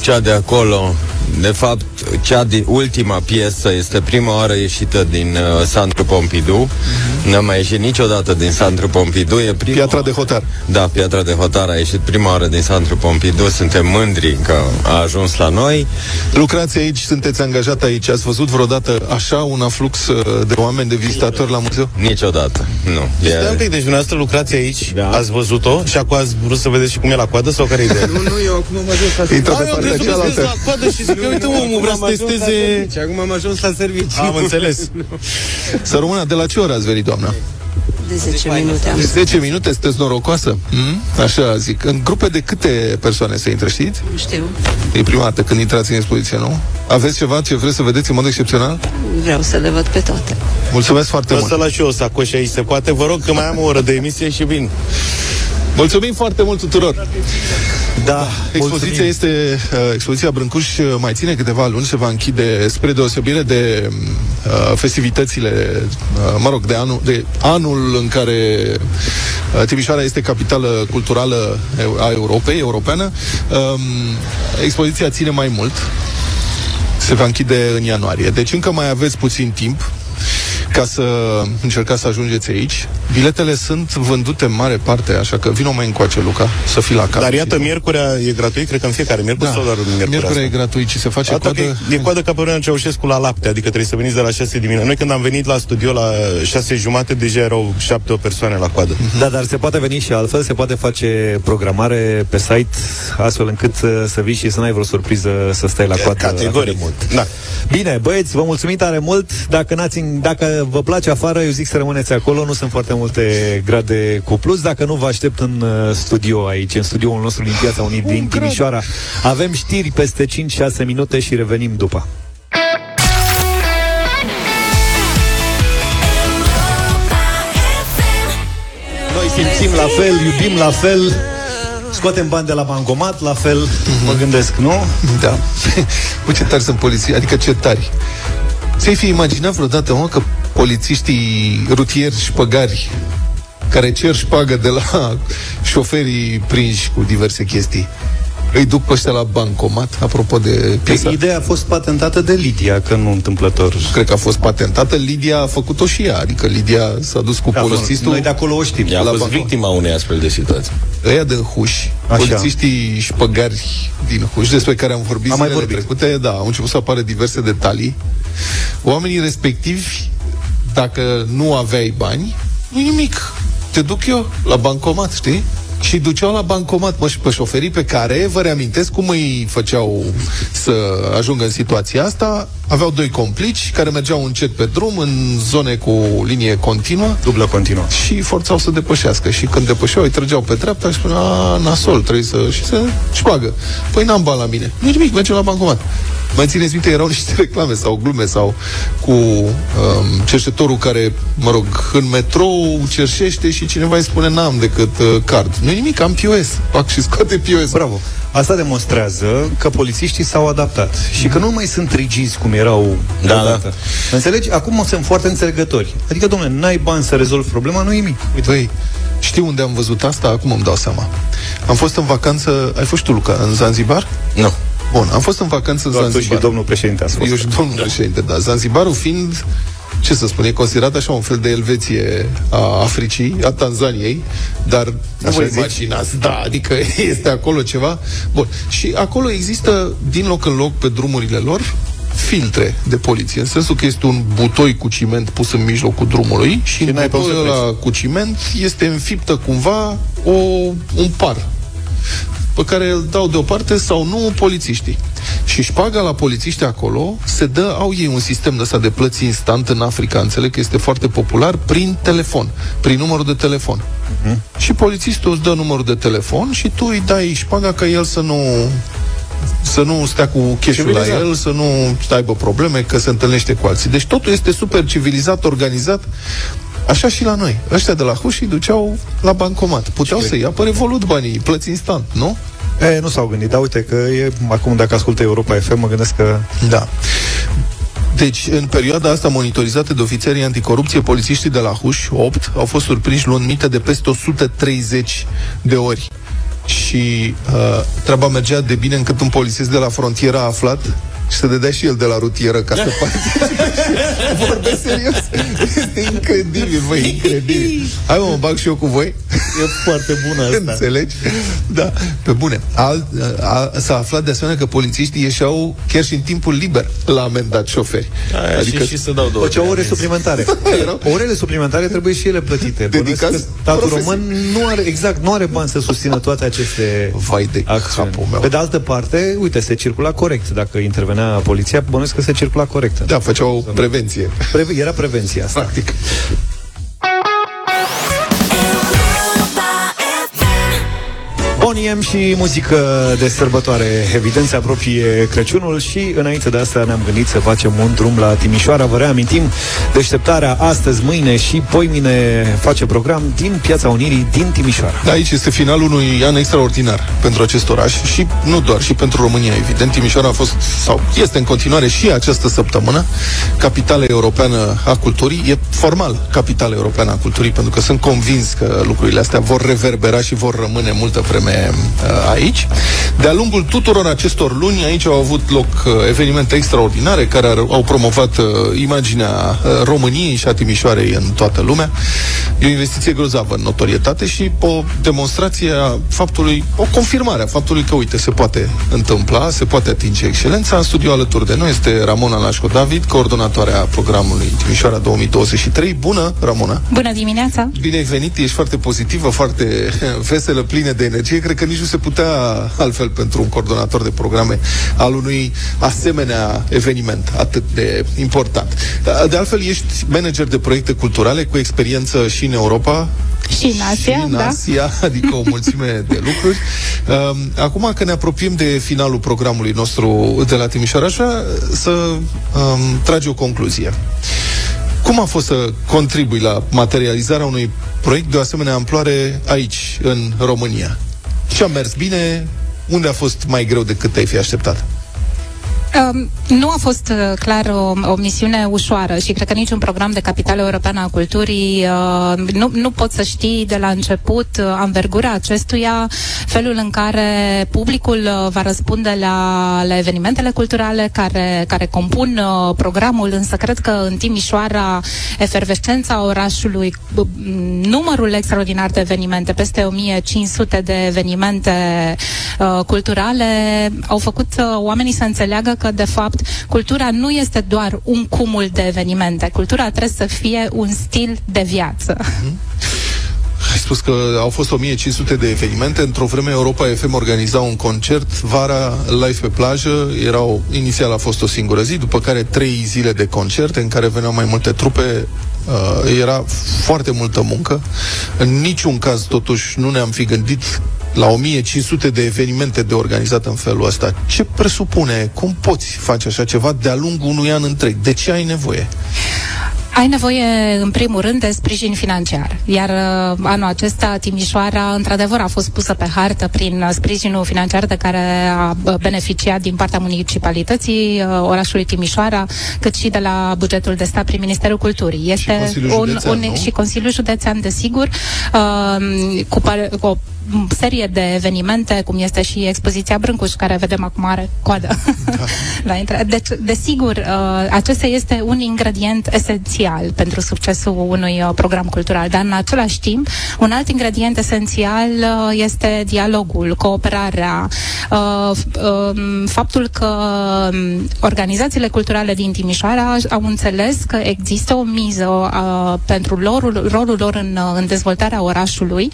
Cea de acolo, de fapt, cea din ultima piesă este prima oară ieșită din uh, Centru Pompidou. N-a mai ieșit niciodată din Centru Pompidou. E prima Piatra de hotar. Da, Piatra de Hotar a ieșit prima oară din Centru Pompidou. Suntem mândri că a ajuns la noi. Lucrați aici, sunteți angajat aici. Ați văzut vreodată așa un aflux uh, de oameni, de vizitatori la muzeu? Niciodată, nu. Stai un pic, deci dumneavoastră lucrați aici, da. ați văzut-o și acum ați vrut să vedeți și cum e la coadă sau care e ideea? Nu, nu, eu acum am ajuns la Intră Ah, pe eu am partea crezut că sunteți cealaltă. la coadă și zic, uite omul vrea să testeze... Acum am ajuns la serviciu. Am înțeles. *laughs* Să rămână, de la ce oră ați venit, doamna? De 10 minute am 10 minute, sunteți norocoasă? Mm? Așa zic. În grupe de câte persoane se intră, știți? Știu, E prima dată când intrați în expoziție, nu? Aveți ceva ce vreți să vedeți în mod excepțional? vreau să le văd pe toate. Mulțumesc foarte O mult! să las și eu o sacoșă aici, se poate? Vă rog că mai am o oră de emisie și vin. Mulțumim foarte mult tuturor! Da, Expoziția mulțumim. este, uh, expoziția Brâncuș uh, mai ține câteva luni, se va închide spre deosebire de uh, festivitățile, uh, mă rog, de anul, de anul în care uh, Timișoara este capitală culturală eu- a Europei, europeană. Um, expoziția ține mai mult, se va închide în ianuarie. Deci încă mai aveți puțin timp ca să încercați să ajungeți aici. Biletele sunt vândute în mare parte, așa că vină mai încoace, Luca, să fii la cap. Dar iată, miercurea e gratuit, cred că în fiecare miercuri Da. sau doar în miercurea Miercurea e asta? gratuit și se face Atât coadă. că e, e coadă ca pe vremea Ceaușescu la lapte, adică trebuie să veniți de la 6 dimineața. Noi când am venit la studio la 6 jumate, deja erau 7 persoane la coadă. Da, dar se poate veni și altfel, se poate face programare pe site astfel încât uh, să vii și să n-ai vreo surpriză să stai la coadă atât de Categoric. mult. Da. Bine, băieți, vă mulțumim tare mult. Dacă, n-ați, dacă vă place afară, eu zic să rămâneți acolo. Nu sunt foarte multe grade cu plus. Dacă nu, vă aștept în uh, studio aici, în studioul nostru din Piața Unii din Timișoara. Avem știri peste 5-6 minute și revenim după. Noi simțim la fel, iubim la fel. Scoatem bani de la bancomat, la fel, mă gândesc, nu? Da. *laughs* Bă, ce tari sunt poliții, adică ce tari. Ți-ai fi imaginat vreodată, mă, că polițiștii rutieri și păgari care cer șpagă de la *laughs* șoferii prinși cu diverse chestii, îi duc pe ăștia la bancomat, apropo de piesa. Ideea a fost patentată de Lidia, că nu întâmplător. Cred că a fost patentată, Lidia a făcut-o și ea, adică Lidia s-a dus cu Da, polițistul. noi de acolo o știm. Ea a La fost bancomat. victima unei astfel de situații. Ăia din Huș, Așa. polițiștii șpăgari din Huș, despre care am vorbit Am mai zilele vorbit. trecute, da, au început să apară diverse detalii. Oamenii respectivi, dacă nu aveai bani, nu nimic. Te duc eu la bancomat, știi? Și duceau la bancomat, mă, și pe șoferii pe care, vă reamintesc cum îi făceau să ajungă în situația asta, aveau doi complici care mergeau încet pe drum, în zone cu linie continuă, Dublă continuă. și forțau să depășească. Și când depășeau, îi trăgeau pe dreapta și spunea, "A, nasol, trebuie să... și să șpagă. Păi n-am bani la mine. Nu nimic, mergem la bancomat. Mai țineți minte, erau *laughs* niște reclame sau glume sau cu um, cerșetorul care, mă rog, în metrou cerșește și cineva îi spune n-am decât uh, card. Nu nimic, am POS. Fac și scoate POS. Bravo. Asta demonstrează că polițiștii s-au adaptat și că nu mai sunt rigizi cum erau Da, odată. Înțelegi? Acum sunt foarte înțelegători. Adică, domnule, n-ai bani să rezolvi problema, nu nimic. Uite. Băi, știi unde am văzut asta? Acum îmi dau seama. Am fost în vacanță, ai fost tu, Luca, în Zanzibar? Nu. Bun, am fost în vacanță în Doar tu Zanzibar. și domnul președinte ați fost. Eu și domnul președinte, da. Zanzibarul fiind, ce să spun, e considerat așa un fel de Elveție a Africii, a Tanzaniei, dar nu Așa vă zici? imaginați, da, adică *laughs* este acolo ceva. Bun, și acolo există, din loc în loc, pe drumurile lor, filtre de poliție, în sensul că este un butoi cu ciment pus în mijlocul drumului și, în n-ai pe unde butoiul să ăla cu ciment este înfiptă cumva o, un par pe care îl dau deoparte sau nu polițiștii. Și șpaga la polițiști acolo se dă, au ei un sistem de ăsta de plăți instant în Africa, înțeleg că este foarte popular, prin telefon, prin numărul de telefon. Uh-huh. Și polițistul îți dă numărul de telefon și tu îi dai șpaga ca el să nu să nu stea cu cash la Civilizat. el, să nu aibă probleme, că se întâlnește cu alții. Deci totul este super civilizat, organizat. Așa și la noi. Ăștia de la Huși îi duceau la bancomat. Puteau să ia pe Revolut banii, plăți instant, nu? E, nu s-au gândit, dar uite că e, acum dacă ascultă Europa FM, mă gândesc că Da. Deci, în perioada asta monitorizată de ofițerii anticorupție, polițiștii de la Huș, 8, au fost surprinși luând mite de peste 130 de ori. Și uh, treaba mergea de bine încât un polițist de la frontieră a aflat și se dădea și el de la rutieră ca să *laughs* participe. Vorbesc serios. Este incredibil, băi, incredibil. Hai mă, mă bag și eu cu voi. e foarte bună asta. *laughs* Înțelegi? Da, pe bune. Al, a, s-a aflat de asemenea că polițiștii ieșeau chiar și în timpul liber la amendat șoferi. Adică și, și să dau două. Făceau ore amenzi. suplimentare. *laughs* Erau- Orele suplimentare trebuie și ele plătite. Bănuiesc Dedicați că statul profesii. român nu are, exact, nu are bani să susțină toate aceste Vai de acțiuni. capul meu. Pe de altă parte, uite, se circula corect. Dacă intervenea poliția, bănuiesc că se circula corect. Da, făceau prevenție. Preve- era prevenția asta. Practic. Bonnie M și muzică de sărbătoare. Evident, se apropie Crăciunul și înainte de asta ne-am gândit să facem un drum la Timișoara. Vă reamintim, deșteptarea astăzi, mâine și poimine face program din Piața Unirii din Timișoara. Da, aici este finalul unui an extraordinar pentru acest oraș și nu doar, și pentru România, evident. Timișoara a fost, sau este în continuare și această săptămână, capitală europeană a culturii. E formal capitală europeană a culturii, pentru că sunt convins că lucrurile astea vor reverbera și vor rămâne multă vreme uh, aici. De-a lungul tuturor acestor luni, aici au avut loc uh, evenimente extraordinare care ar, au promovat uh, imaginea uh, României și a Timișoarei în toată lumea. E o investiție grozavă în notorietate și o demonstrație a faptului, o confirmare a faptului că, uite, se poate întâmpla, se poate atinge excelența. În studio alături de noi este Ramona Lașco David, coordonatoarea programului Timișoara 2023. Bună, Ramona! Bună dimineața! Bine ai venit, ești foarte pozitivă, foarte *laughs* veselă, plină de energie. Cred că nici nu se putea altfel pentru un coordonator de programe al unui asemenea eveniment atât de important. De altfel, ești manager de proiecte culturale cu experiență și în Europa, Și în Asia, și în da? Asia, adică o mulțime de lucruri. Um, Acum că ne apropiem de finalul programului nostru de la Timișoara, aș vrea să um, tragi o concluzie. Cum a fost să contribui la materializarea unui proiect de o asemenea amploare aici, în România? Ce a mers bine? Unde a fost mai greu decât te-ai fi așteptat? Um, nu a fost uh, clar o, o misiune ușoară și cred că niciun program de capitală europeană a culturii uh, nu, nu pot să știi de la început uh, anvergura acestuia, felul în care publicul uh, va răspunde la, la evenimentele culturale care, care compun uh, programul, însă cred că în Timișoara efervescența orașului, b- numărul extraordinar de evenimente, peste 1500 de evenimente uh, culturale, au făcut uh, oamenii să înțeleagă că, de fapt, cultura nu este doar un cumul de evenimente. Cultura trebuie să fie un stil de viață. Ai spus că au fost 1500 de evenimente. Într-o vreme Europa FM organiza un concert vara live pe plajă. Erau, inițial a fost o singură zi, după care trei zile de concerte în care veneau mai multe trupe. Uh, era foarte multă muncă. În niciun caz, totuși, nu ne-am fi gândit la 1500 de evenimente de organizat în felul ăsta. Ce presupune? Cum poți face așa ceva de-a lungul unui an întreg? De ce ai nevoie? Ai nevoie, în primul rând, de sprijin financiar. Iar uh, anul acesta, Timișoara, într-adevăr, a fost pusă pe hartă prin uh, sprijinul financiar de care a uh, beneficiat din partea municipalității uh, orașului Timișoara, cât și de la bugetul de stat prin Ministerul Culturii. Este Consiliul un, Județean, un, nu? și Consiliul Județean, desigur, uh, cu, pare, cu o m, serie de evenimente, cum este și expoziția Brâncuș, care vedem acum are coadă *laughs* la intrare. Deci, desigur, uh, acesta este un ingredient esențial pentru succesul unui uh, program cultural, dar în același timp, un alt ingredient esențial uh, este dialogul, cooperarea, uh, f- um, faptul că um, organizațiile culturale din Timișoara au înțeles că există o miză uh, pentru lorul, rolul lor în, uh, în dezvoltarea orașului,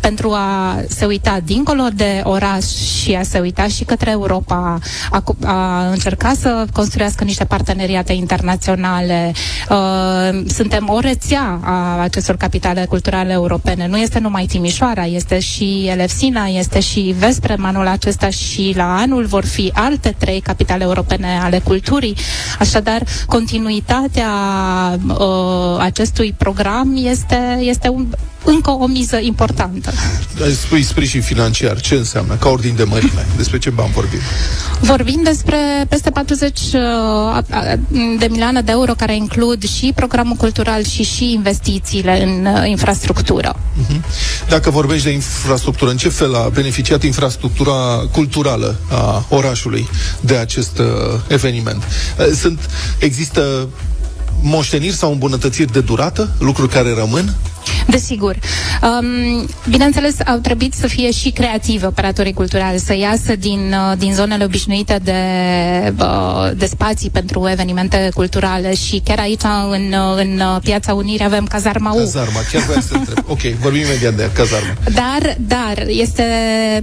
pentru a se uita dincolo de oraș și a se uita și către Europa, a, cu- a încerca să construiască niște parteneriate internaționale. Uh, suntem o rețea a acestor capitale culturale europene. Nu este numai Timișoara, este și Elefsina, este și Vesprem anul acesta și la anul vor fi alte trei capitale europene ale culturii. Așadar, continuitatea uh, acestui program este, este un, încă o miză importantă. Ai spui sprijin financiar. Ce înseamnă? Ca ordin de mărime. Despre ce bani vorbim? Vorbim despre peste 40 uh, a- a- de milioane de euro care includ și programul cultural și și investițiile în uh, infrastructură. Dacă vorbești de infrastructură, în ce fel a beneficiat infrastructura culturală a orașului de acest uh, eveniment? Uh, Sunt, există moșteniri sau îmbunătățiri de durată, lucruri care rămân? Desigur. Um, bineînțeles, au trebuit să fie și creativi operatorii culturali, să iasă din, uh, din zonele obișnuite de, uh, de spații pentru evenimente culturale și chiar aici, în, uh, în uh, Piața Unirii, avem Cazarma U. Cazarma, chiar vreau să te întreb. Ok, vorbim imediat de ea, cazarma. Dar, dar, este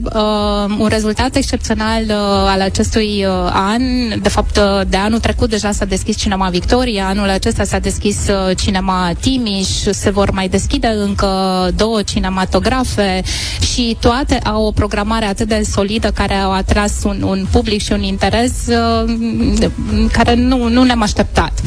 uh, un rezultat excepțional uh, al acestui uh, an. De fapt, uh, de anul trecut deja s-a deschis Cinema Victoria, anul acesta s-a deschis uh, Cinema Timiș, se vor mai deschide încă două cinematografe și toate au o programare atât de solidă care au atras un, un public și un interes uh, care nu, nu ne-am așteptat.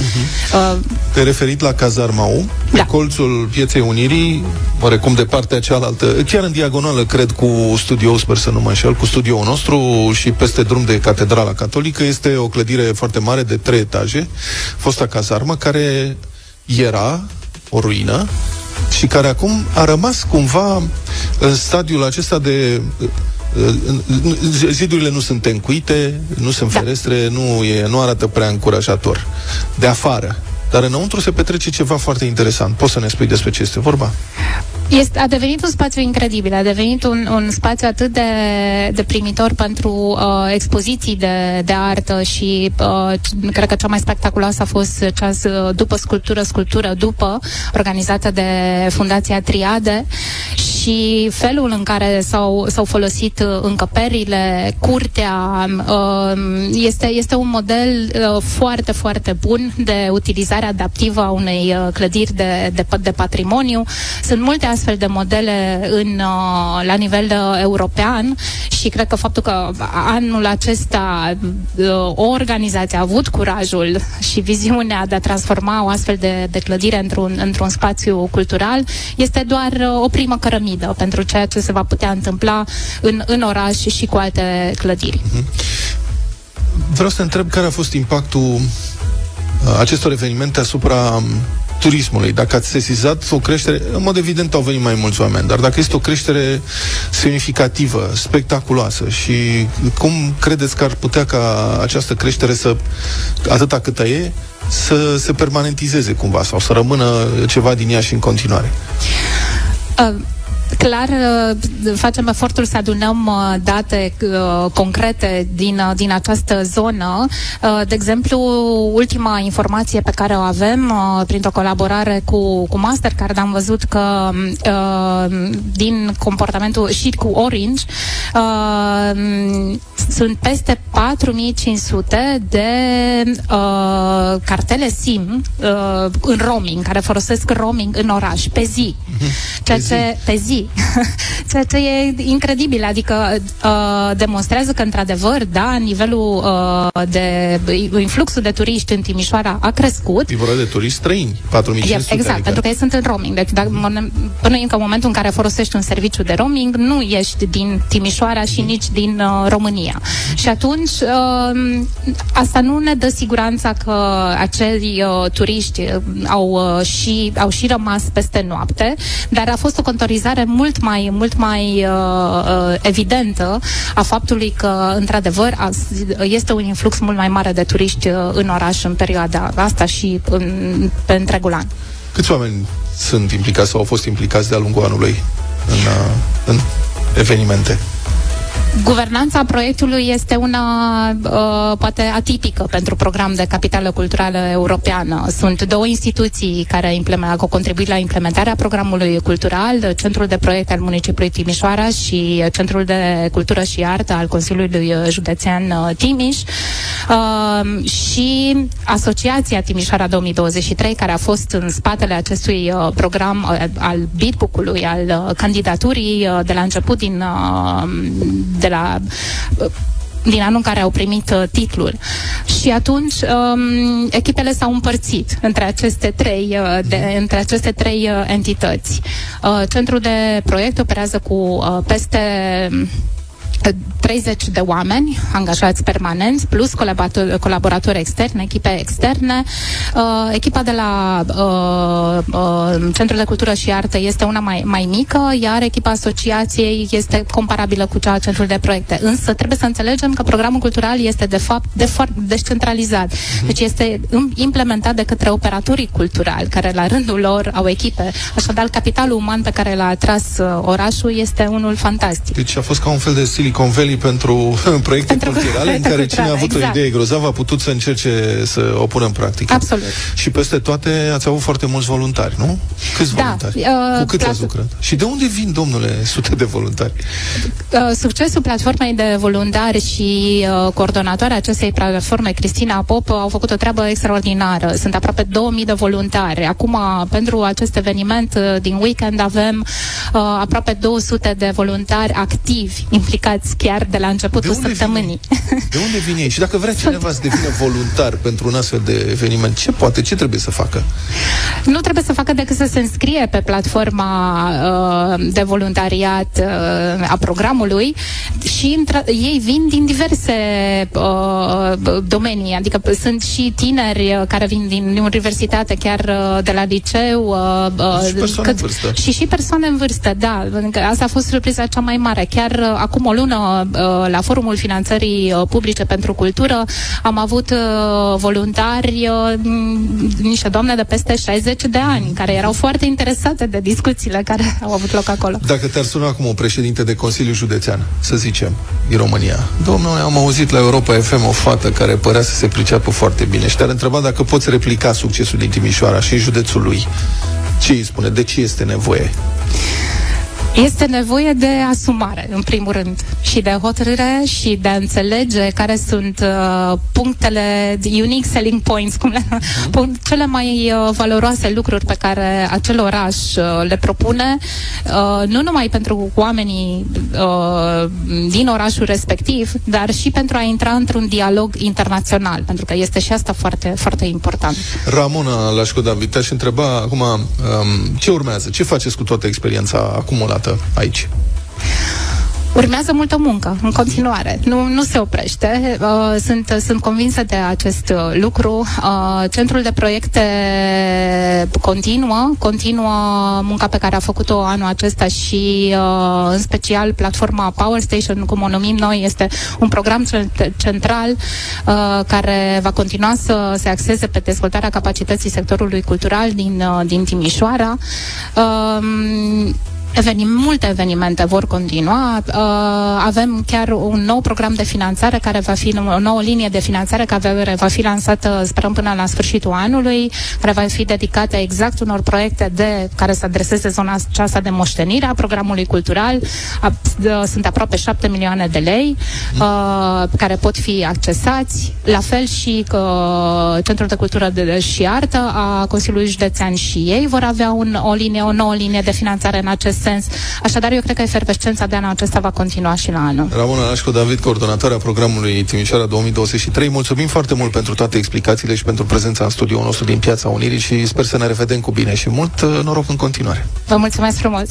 Uh, Te referit la Cazarma U, pe da. colțul Pieței Unirii, oarecum de partea cealaltă, chiar în diagonală, cred, cu studioul, sper să nu mă înșel, cu studioul nostru și peste drum de Catedrala Catolică, este o clădire foarte mare de trei etaje, fosta cazarmă, care era o ruină și care acum a rămas cumva în stadiul acesta de zidurile nu sunt încuite, nu sunt ferestre, nu, e, nu arată prea încurajator. De afară. Dar înăuntru se petrece ceva foarte interesant. Poți să ne spui despre ce este vorba? Este, a devenit un spațiu incredibil, a devenit un, un spațiu atât de, de primitor pentru uh, expoziții de, de artă și uh, c- cred că cea mai spectaculoasă a fost cea z- după sculptură, sculptură după, organizată de Fundația Triade și felul în care s-au, s-au folosit uh, încăperile, curtea, uh, este, este un model uh, foarte, foarte bun de utilizare adaptivă a unei uh, clădiri de, de, de patrimoniu. Sunt multe astfel de modele în, uh, la nivel uh, european și și cred că faptul că anul acesta uh, o organizație a avut curajul și viziunea de a transforma o astfel de, de clădire într-un, într-un spațiu cultural este doar uh, o primă cărămidă pentru ceea ce se va putea întâmpla în, în oraș și cu alte clădiri. Vreau să întreb care a fost impactul uh, acestor evenimente asupra um, turismului. Dacă ați sesizat o creștere, în mod evident au venit mai mulți oameni, dar dacă este o creștere semnificativă, spectaculoasă și cum credeți că ar putea ca această creștere să, atâta cât e, să se permanentizeze cumva sau să rămână ceva din ea și în continuare? Uh, clar uh, facem efortul să adunăm uh, date uh, concrete din, din această zonă. De exemplu, ultima informație pe care o avem printr-o colaborare cu, cu Mastercard, am văzut că din comportamentul și cu Orange sunt peste 4500 de cartele SIM în roaming, care folosesc roaming în oraș, pe zi. Mhm. Ceea ce, pe zi, *laughs* Ceea ce e incredibil, adică uh, demonstrează că, într-adevăr, da, nivelul uh, de influxul de turiști în Timișoara a crescut. E vorba de turiști străini, 4500. Exact, adică. pentru că ei sunt în roaming. Deci, dacă, până încă în momentul în care folosești un serviciu de roaming, nu ești din Timișoara și mm. nici din uh, România. Și atunci, uh, asta nu ne dă siguranța că acei uh, turiști uh, au, uh, și, au și rămas peste noapte, dar a fost o contorizare mult mai, mult mai uh, uh, evidentă a faptului că, într-adevăr, a, este un influx mult mai mare de turiști uh, în oraș în perioada asta și în, pe întregul an. Câți oameni sunt implicați sau au fost implicați de-a lungul anului în, uh, în evenimente? Guvernanța proiectului este una uh, poate atipică pentru program de capitală culturală europeană. Sunt două instituții care au contribuit la implementarea programului cultural, Centrul de Proiect al municipiului Timișoara și Centrul de Cultură și Artă al Consiliului Județean uh, Timiș uh, și Asociația Timișoara 2023, care a fost în spatele acestui uh, program uh, al bitbook-ului, al uh, candidaturii uh, de la început din uh, de la din anul în care au primit uh, titlul. Și atunci um, echipele s-au împărțit între aceste trei, uh, de, între aceste trei uh, entități. Uh, centrul de proiect operează cu uh, peste 30 de oameni angajați permanenți, plus colaboratori, colaboratori externi, echipe externe. Uh, echipa de la uh, uh, Centrul de Cultură și Artă este una mai, mai mică, iar echipa asociației este comparabilă cu cea a Centrului de Proiecte. Însă trebuie să înțelegem că programul cultural este de fapt de descentralizat. Mhm. Deci este implementat de către operatorii culturali, care la rândul lor au echipe. Așadar, capitalul uman pe care l-a atras uh, orașul este unul fantastic. Deci a fost ca un fel de Silicon Valley pentru *laughs* proiecte pentru culturale în care cine a avut exact. o idee grozavă a putut să încerce să o pună în practică. Absolut. Și peste toate ați avut foarte mulți voluntari, nu? Câți da, voluntari? Uh, Cu cât ați lucrat? Și de unde vin, domnule, sute de voluntari? Uh, succesul platformei de voluntari și uh, coordonatoarea acestei platforme, Cristina Pop, au făcut o treabă extraordinară. Sunt aproape 2000 de voluntari. Acum, pentru acest eveniment uh, din weekend, avem uh, aproape 200 de voluntari activi implicați chiar de la începutul de săptămânii. Vine? De unde vine ei? Și dacă vrea *laughs* cineva să devină voluntar pentru un astfel de eveniment, ce poate, ce trebuie să facă? Nu trebuie să facă decât să se înscrie pe platforma uh, de voluntariat uh, a programului și ei vin din diverse uh, domenii, adică sunt și tineri uh, care vin din universitate, chiar uh, de la liceu. Uh, și persoane cât, în vârstă. Și și persoane în vârstă, da. Asta a fost surpriza cea mai mare. Chiar uh, acum o lună, uh, la Forumul Finanțării uh, Publice pentru Cultură, am avut uh, voluntari, uh, niște doamne de peste 60 de ani, care erau foarte interesate de discuțiile care au avut loc acolo. Dacă te-ar suna acum o președinte de Consiliu Județean, să zicem, din România, domnule, am auzit la Europa FM o fată care părea să se priceapă foarte bine și te-ar întreba dacă poți replica succesul din Timișoara și județul lui. Ce îi spune? De ce este nevoie? Este nevoie de asumare, în primul rând, și de hotărâre și de a înțelege care sunt uh, punctele unique selling points, cum le, *laughs* punct, cele mai uh, valoroase lucruri pe care acel oraș uh, le propune, uh, nu numai pentru oamenii uh, din orașul respectiv, dar și pentru a intra într-un dialog internațional, pentru că este și asta foarte, foarte important. Ramona Lașco David, te-aș întreba acum um, ce urmează, ce faceți cu toată experiența acumulată aici? Urmează multă muncă, în continuare. Nu, nu se oprește. Uh, sunt, sunt convinsă de acest uh, lucru. Uh, centrul de proiecte continuă, continuă munca pe care a făcut-o anul acesta și, uh, în special, platforma Power Station, cum o numim noi, este un program cent- central uh, care va continua să se axeze pe dezvoltarea capacității sectorului cultural din, uh, din Timișoara. Uh, Evenim, multe evenimente vor continua. Uh, avem chiar un nou program de finanțare care va fi o nouă linie de finanțare care va fi lansată, sperăm, până la sfârșitul anului, care va fi dedicată exact unor proiecte de care să adreseze zona aceasta de moștenire a programului cultural. A, de, sunt aproape 7 milioane de lei uh, care pot fi accesați. La fel și că Centrul de Cultură de, și Artă a Consiliului Județean și ei vor avea un, o linie, o nouă linie de finanțare în acest sens. Așadar, eu cred că efervescența de anul acesta va continua și la anul. Ramona Nașco David, coordonatoarea programului Timișoara 2023. Mulțumim foarte mult pentru toate explicațiile și pentru prezența în studioul nostru din Piața Unirii și sper să ne revedem cu bine și mult uh, noroc în continuare. Vă mulțumesc frumos!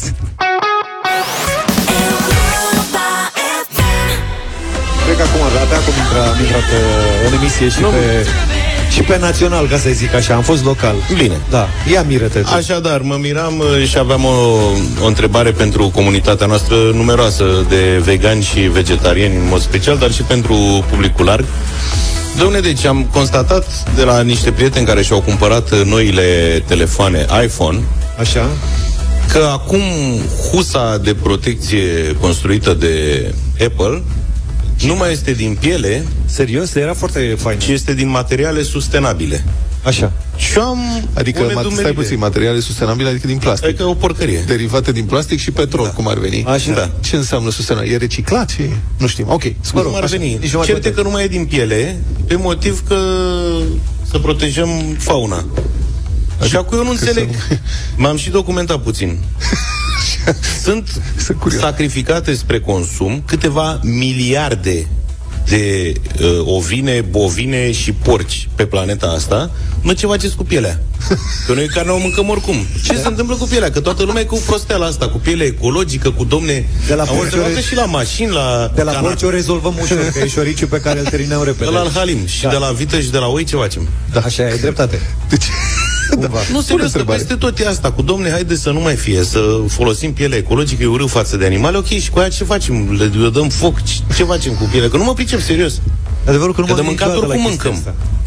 Cred că acum, abia acum intra, am intrat uh, în emisie și pe... Și pe național, ca să zic așa, am fost local. Bine. Da, ia miră-te tu. Așadar, mă miram uh, și aveam o, o întrebare pentru comunitatea noastră numeroasă de vegani și vegetariani în mod special, dar și pentru publicul larg. Domne, deci am constatat de la niște prieteni care și-au cumpărat uh, noile telefoane iPhone Așa? că acum husa de protecție construită de Apple nu mai este din piele, Serios? Era foarte fain. ci este din materiale sustenabile. Așa. Și am Adică, o mat- stai nedumerire. puțin, materiale sustenabile, adică din plastic. Adică o porcărie. Derivate din plastic și petrol, da. cum ar veni. Așa. Da. Ce înseamnă sustenabil? E reciclat? Și... Nu știm. Ok, Mă scuze. rog, ar Așa. veni. nici nu mai Certe contează. că nu mai e din piele, pe motiv că să protejăm fauna. Și acum eu nu înțeleg. M-am și documentat puțin. *laughs* *laughs* Sunt Sunt curios. sacrificate spre consum câteva miliarde de uh, ovine, bovine și porci pe planeta asta, nu ce faceți cu pielea. *laughs* Că noi carne o mâncăm oricum. Ce se întâmplă cu pielea? Că toată lumea e cu prosteala asta, cu piele ecologică, cu domne... De la Am porci observat ore- că și la mașini, la... De la canap- porci o rezolvăm ușor, că e șoriciu pe care îl terminăm repede. de la Alhalim și Da. de la vită și de la oi ce facem? Da, așa e, dreptate. Deci, Cumva. Nu se că întrebare. peste tot e asta cu domne, haide să nu mai fie, să folosim piele ecologică, e urât față de animale, ok, și cu aia ce facem? Le, le dăm foc? Ce, ce facem cu piele? Că nu mă pricep serios. Adevărul că nu Că mă de gândesc mâncat niciodată la oricum chestia mâncăm. asta.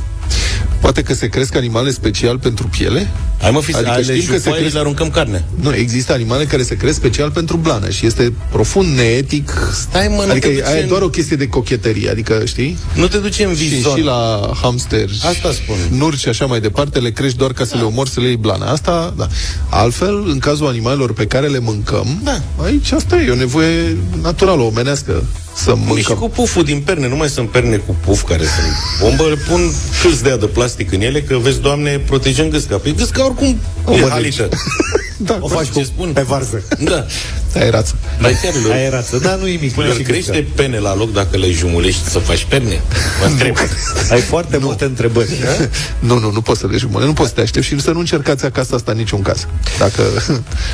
Poate că se cresc animale special pentru piele? Hai mă fi, Adică adică știm că se le, cresc- le aruncăm carne. Nu, există animale care se cresc special pentru blană și este profund neetic. Stai, mă, nu adică te e, duci aia e în- doar o chestie de cochetărie, adică știi? Nu te duci în Și, vizon. și la hamster, Asta spun. nurci și așa mai departe, le crești doar ca să le omori, să le iei blană. Asta, da. Altfel, în cazul animalelor pe care le mâncăm, Da. aici asta e o nevoie naturală, omenească, să Păi și mâncăm. cu puful din perne, nu mai sunt perne cu puf care sunt bombă, le pun câți de de plastic în ele, că vezi, doamne, protejăm gâsca. Păi gâsca oricum O e mănânci. halită. *laughs* Da, O faci ce cu, spun? pe varză. Da. aerață. Dar chiar le Aerață. Da, nu e mic. Păi nu e îl și crește gâsca. pene la loc dacă le jumulești să faci perne? Mă întreb. Ai foarte multe întrebări. Nu, nu, nu poți să le jumăne, nu poți să te aștepți și să nu încercați acasă asta în niciun caz. Dacă...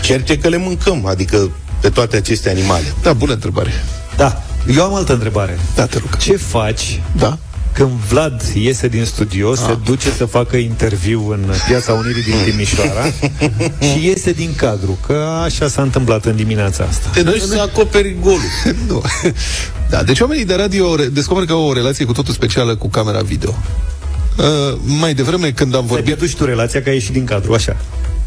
Cert e că le mâncăm, adică pe toate aceste animale. Da, bună întrebare. Da. Eu am altă întrebare. Da, te rog. Ce faci Da. când Vlad iese din studio, se duce să facă interviu în Piața Unirii din Timișoara *laughs* și iese din cadru, că așa s-a întâmplat în dimineața asta. Te duci să acoperi golul. *laughs* nu. Da, deci oamenii de radio re- descoperă că au o relație cu totul specială cu camera video. Uh, mai devreme când am Ai vorbit pierdut și tu relația că ai ieșit din cadru, așa.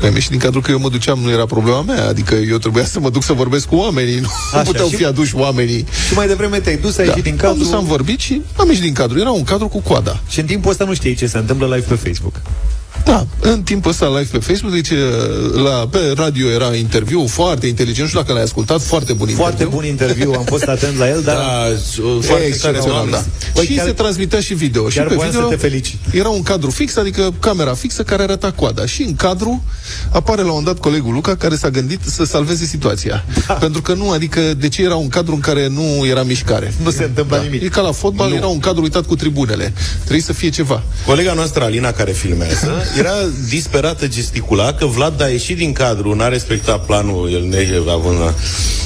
Am ieșit din cadrul că eu mă duceam, nu era problema mea, adică eu trebuia să mă duc să vorbesc cu oamenii, nu Așa, puteau și- fi aduși oamenii. Și mai devreme te-ai dus, ai Da. ieșit din Am cadru dus, am vorbit și am ieșit din cadru. Era un cadru cu coada. și în timpul ăsta nu știi ce se întâmplă live pe Facebook. Da, în timpul ăsta live pe Facebook, deci la, pe radio era interviu foarte inteligent, nu știu dacă l-ai ascultat, foarte bun Foarte interviu. bun interviu, am fost atent la el, dar... Da, foarte foarte excepțional, excepțional, da. Băi, și chiar- se transmitea și video. Și chiar pe voiam video să te felicit. era un cadru fix, adică camera fixă care arăta coada. Și în cadru apare la un dat colegul Luca care s-a gândit să salveze situația. Da. Pentru că nu, adică de ce era un cadru în care nu era mișcare? Nu se întâmplă nimic. E ca la fotbal, Nu. era un cadru uitat cu tribunele. Trebuie să fie ceva. Colega noastră, Alina, care filmează, era disperată gesticula că Vlad a ieșit din cadru, n-a respectat planul, el neavând...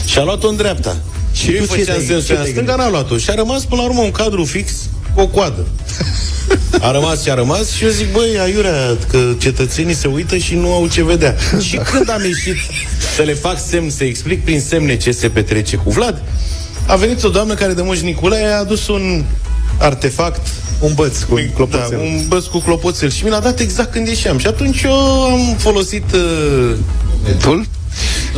Și a luat-o în dreapta. Și eu tu ce făceam te-ai- sensul ce în te-ai stânga, n-a luat-o. Și a rămas până la urmă un cadru fix cu o coadă. *laughs* A rămas și a rămas și eu zic, băi, aiurea, că cetățenii se uită și nu au ce vedea. Și *laughs* când am ieșit să le fac semn, să explic prin semne ce se petrece cu Vlad, a venit o doamnă care de Moș Nicolae a adus un artefact Un băț cu clopoțel. da, un băț cu clopoțel și mi l-a dat exact când ieșeam. Și atunci eu am folosit uh, Tul?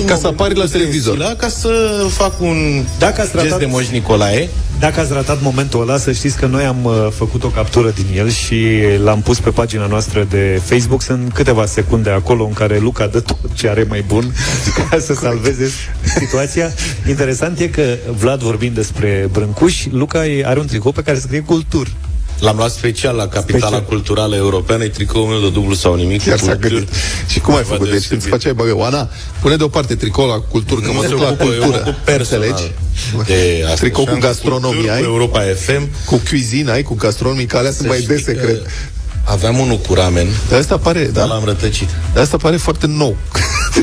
Ca să apari la televizor. La, ca să fac un Dacă ați gest ratat- de Moș Nicolae. Dacă ați ratat momentul ăla, să știți că noi am uh, făcut o captură din el și l-am pus pe pagina noastră de Facebook. Sunt câteva secunde acolo în care Luca dă tot ce are mai bun *laughs* ca să salveze situația. Interesant e că Vlad vorbind despre Brâncuș, Luca e- are un tricou pe care scrie cultur. L-am luat special la Capitala Special. Culturală Europeană, e tricoul meu de dublu sau nimic. Chiar cu s-a culturi. gândit. Și cum ai Ceva făcut? Deci deosebit. îți făceai băgă, Oana, pune deoparte tricoul la cultură, că Nu mă se duc la ocupă, eu mă cultură. ocup personal Înțelegi? de asta. Tricou Și cu am gastronomie culturi, ai? Cu Europa FM. Cu cuisine ai, cu gastronomii, că alea sunt mai Să știi dese, că cred. Aveam unul cu ramen, Dar asta pare, dar da, l-am rătăcit. dar asta pare foarte nou.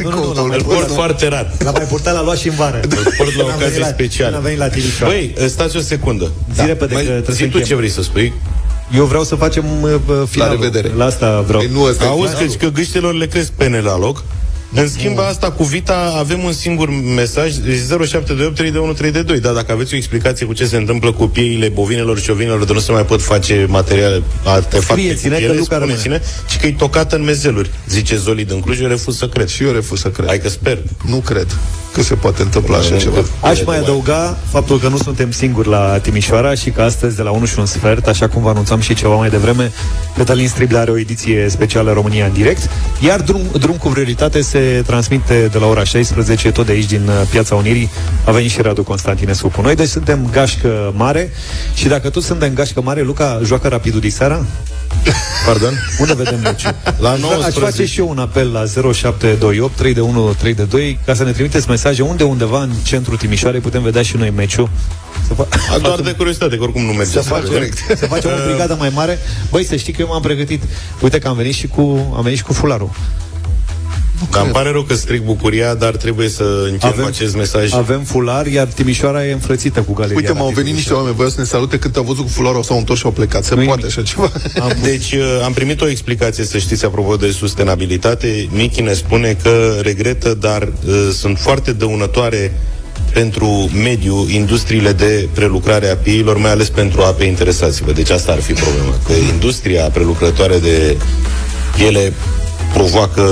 Nu, nu, nu, l-am Îl port foarte rar. L-a mai purtat la luat și în vară. Îl port la Când am ocazii venit la- speciale. când am venit la Timișoara. Băi, stați o secundă. Zi repede, că trebuie să zi tu încheiem. ce vrei să spui. Eu vreau să facem uh, finalul. La revedere. La asta vreau. Păi nu ăsta e Auzi finalul. că, că gâștelor le cresc penele la loc. În schimb, asta cu Vita avem un singur mesaj 0728 321 322 Da, dacă aveți o explicație cu ce se întâmplă cu pieile bovinelor și ovinelor De nu se mai pot face materiale Artefacte Scrieți-ne cu că piele, Luca rămâne. spuneți-ne Și că e tocată în mezeluri Zice Zolid în Cluj, eu refuz să cred Și eu refuz să cred. Hai că sper Nu cred că se poate întâmpla așa ceva. Aș mai adăuga faptul că nu suntem singuri la Timișoara și că astăzi de la 1 și un sfert, așa cum vă anunțam și ceva mai devreme, Cătălin Striblea are o ediție specială România în direct, iar drum, drum cu prioritate se transmite de la ora 16, tot de aici din uh, Piața Unirii. A venit și Radu Constantinescu cu noi, deci suntem gașcă mare și dacă tot suntem gașcă mare, Luca joacă rapidul diseara? Pardon? Unde vedem meciul? La Aș 19. face și eu un apel la 0728 3 de 1 3 de 2 ca să ne trimiteți mesaje unde undeva în centrul Timișoarei putem vedea și noi meciul. Să, fa- A, Doar de curiozitate, că oricum nu merge să facem, să facem o *laughs* brigadă mai mare. Băi, să știi că eu m-am pregătit. Uite că am venit și cu am venit și cu fularul. Dar îmi pare rău că stric bucuria, dar trebuie să încheiem Avem- acest mesaj. Avem fular, iar Timișoara e înfrățită cu galeria. Uite, m-au Nativ venit niște Timișoara. oameni, voiau să ne salute când au văzut cu fularul, s-au întors și au plecat. Se Nu-i poate nimic. așa ceva? Am, deci uh, am primit o explicație, să știți, apropo de sustenabilitate. Michi ne spune că regretă, dar uh, sunt foarte dăunătoare pentru mediu industriile de prelucrare a piilor, mai ales pentru ape interesați-vă. Deci asta ar fi problema. Că industria prelucrătoare de piele provoacă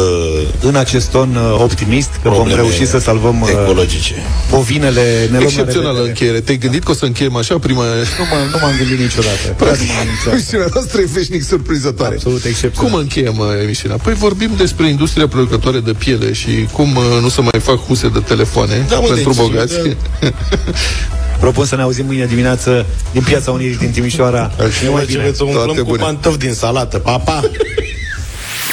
În acest ton uh, optimist că vom probleme reuși să salvăm uh, ecologice. bovinele ne luăm la Excepțională revedere. încheiere. Te-ai gândit că o să încheiem așa prima... Nu, mă, nu m-am gândit niciodată. Chiar nu m-am gândit niciodată. Emisiunea noastră e veșnic surprinzătoare. Absolut excepțional. Cum încheiem uh, emisiunea? Păi vorbim despre industria producătoare de piele și cum uh, nu se mai fac huse de telefoane Da, mă, pentru deci, bogați. da. *laughs* Propun să ne auzim mâine dimineață din Piața Unirii din Timișoara. Altcineva ce veți să umplăm Toate cu bune. pantofi din salată. Pa, pa!